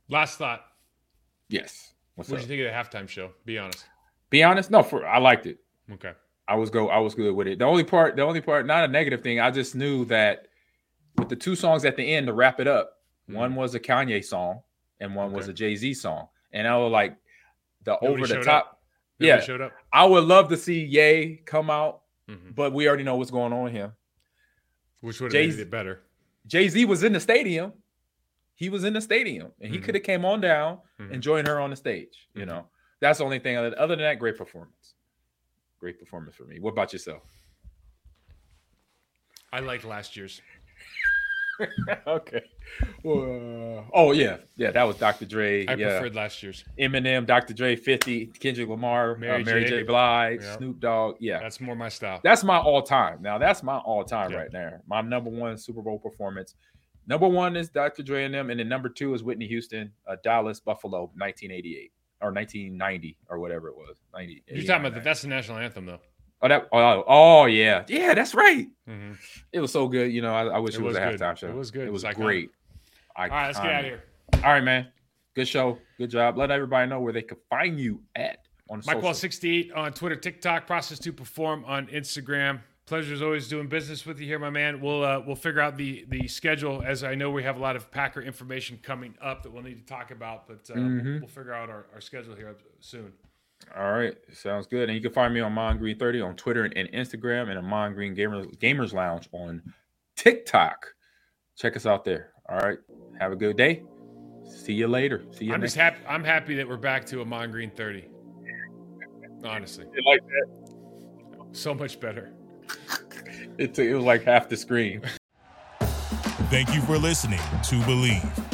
Last thought. Yes. What did you think of the halftime show? Be honest. Be honest. No, for I liked it. Okay. I was go I was good with it. The only part, the only part, not a negative thing. I just knew that with the two songs at the end to wrap it up, mm-hmm. one was a Kanye song and one okay. was a Jay Z song, and I was like the Nobody over the top. Yeah, showed up. I would love to see Ye come out, mm-hmm. but we already know what's going on here. Which would have made it better. Jay Z was in the stadium. He was in the stadium, and he mm-hmm. could have came on down and mm-hmm. joined her on the stage. You mm-hmm. know, that's the only thing. Other than that, great performance great performance for me. What about yourself? I liked last year's. (laughs) okay. Well, uh, oh yeah, yeah, that was Dr. Dre. I yeah. preferred last year's. Eminem, Dr. Dre, Fifty, Kendrick Lamar, Mary, uh, Mary J. J. Blige, yep. Snoop Dogg. Yeah, that's more my style. That's my all time. Now that's my all time right there. My number one Super Bowl performance. Number one is Dr. Dre and them, and then number two is Whitney Houston, uh, Dallas, Buffalo, 1988 or 1990 or whatever it was. 90. You're talking about that? That's the national anthem, though. Oh, that. Oh, oh yeah, yeah. That's right. Mm-hmm. It was so good. You know, I, I wish it, it was, was, a halftime show. It was good. It was great. All right, let's get out of here. All right, man. Good show. Good job. Let everybody know where they can find you at on Mike Wahle 68 on Twitter, TikTok, Process to Perform on Instagram. Pleasure is always doing business with you here, my man. We'll uh, we'll figure out the the schedule as I know we have a lot of Packer information coming up that we'll need to talk about, but uh, mm-hmm. we'll, we'll, figure out our, our schedule here soon. All right, sounds good. And you can find me on Mon Green 30 on Twitter and, and Instagram, and Ahman Green Gamers Gamers Lounge on TikTok. Check us out there. All right, have a good day. See you later. See you. I'm just happy. I'm happy that we're back to Ahman Green 30. Honestly, you like that? So much better it, it was like half the screen. Thank you for listening to Bleav.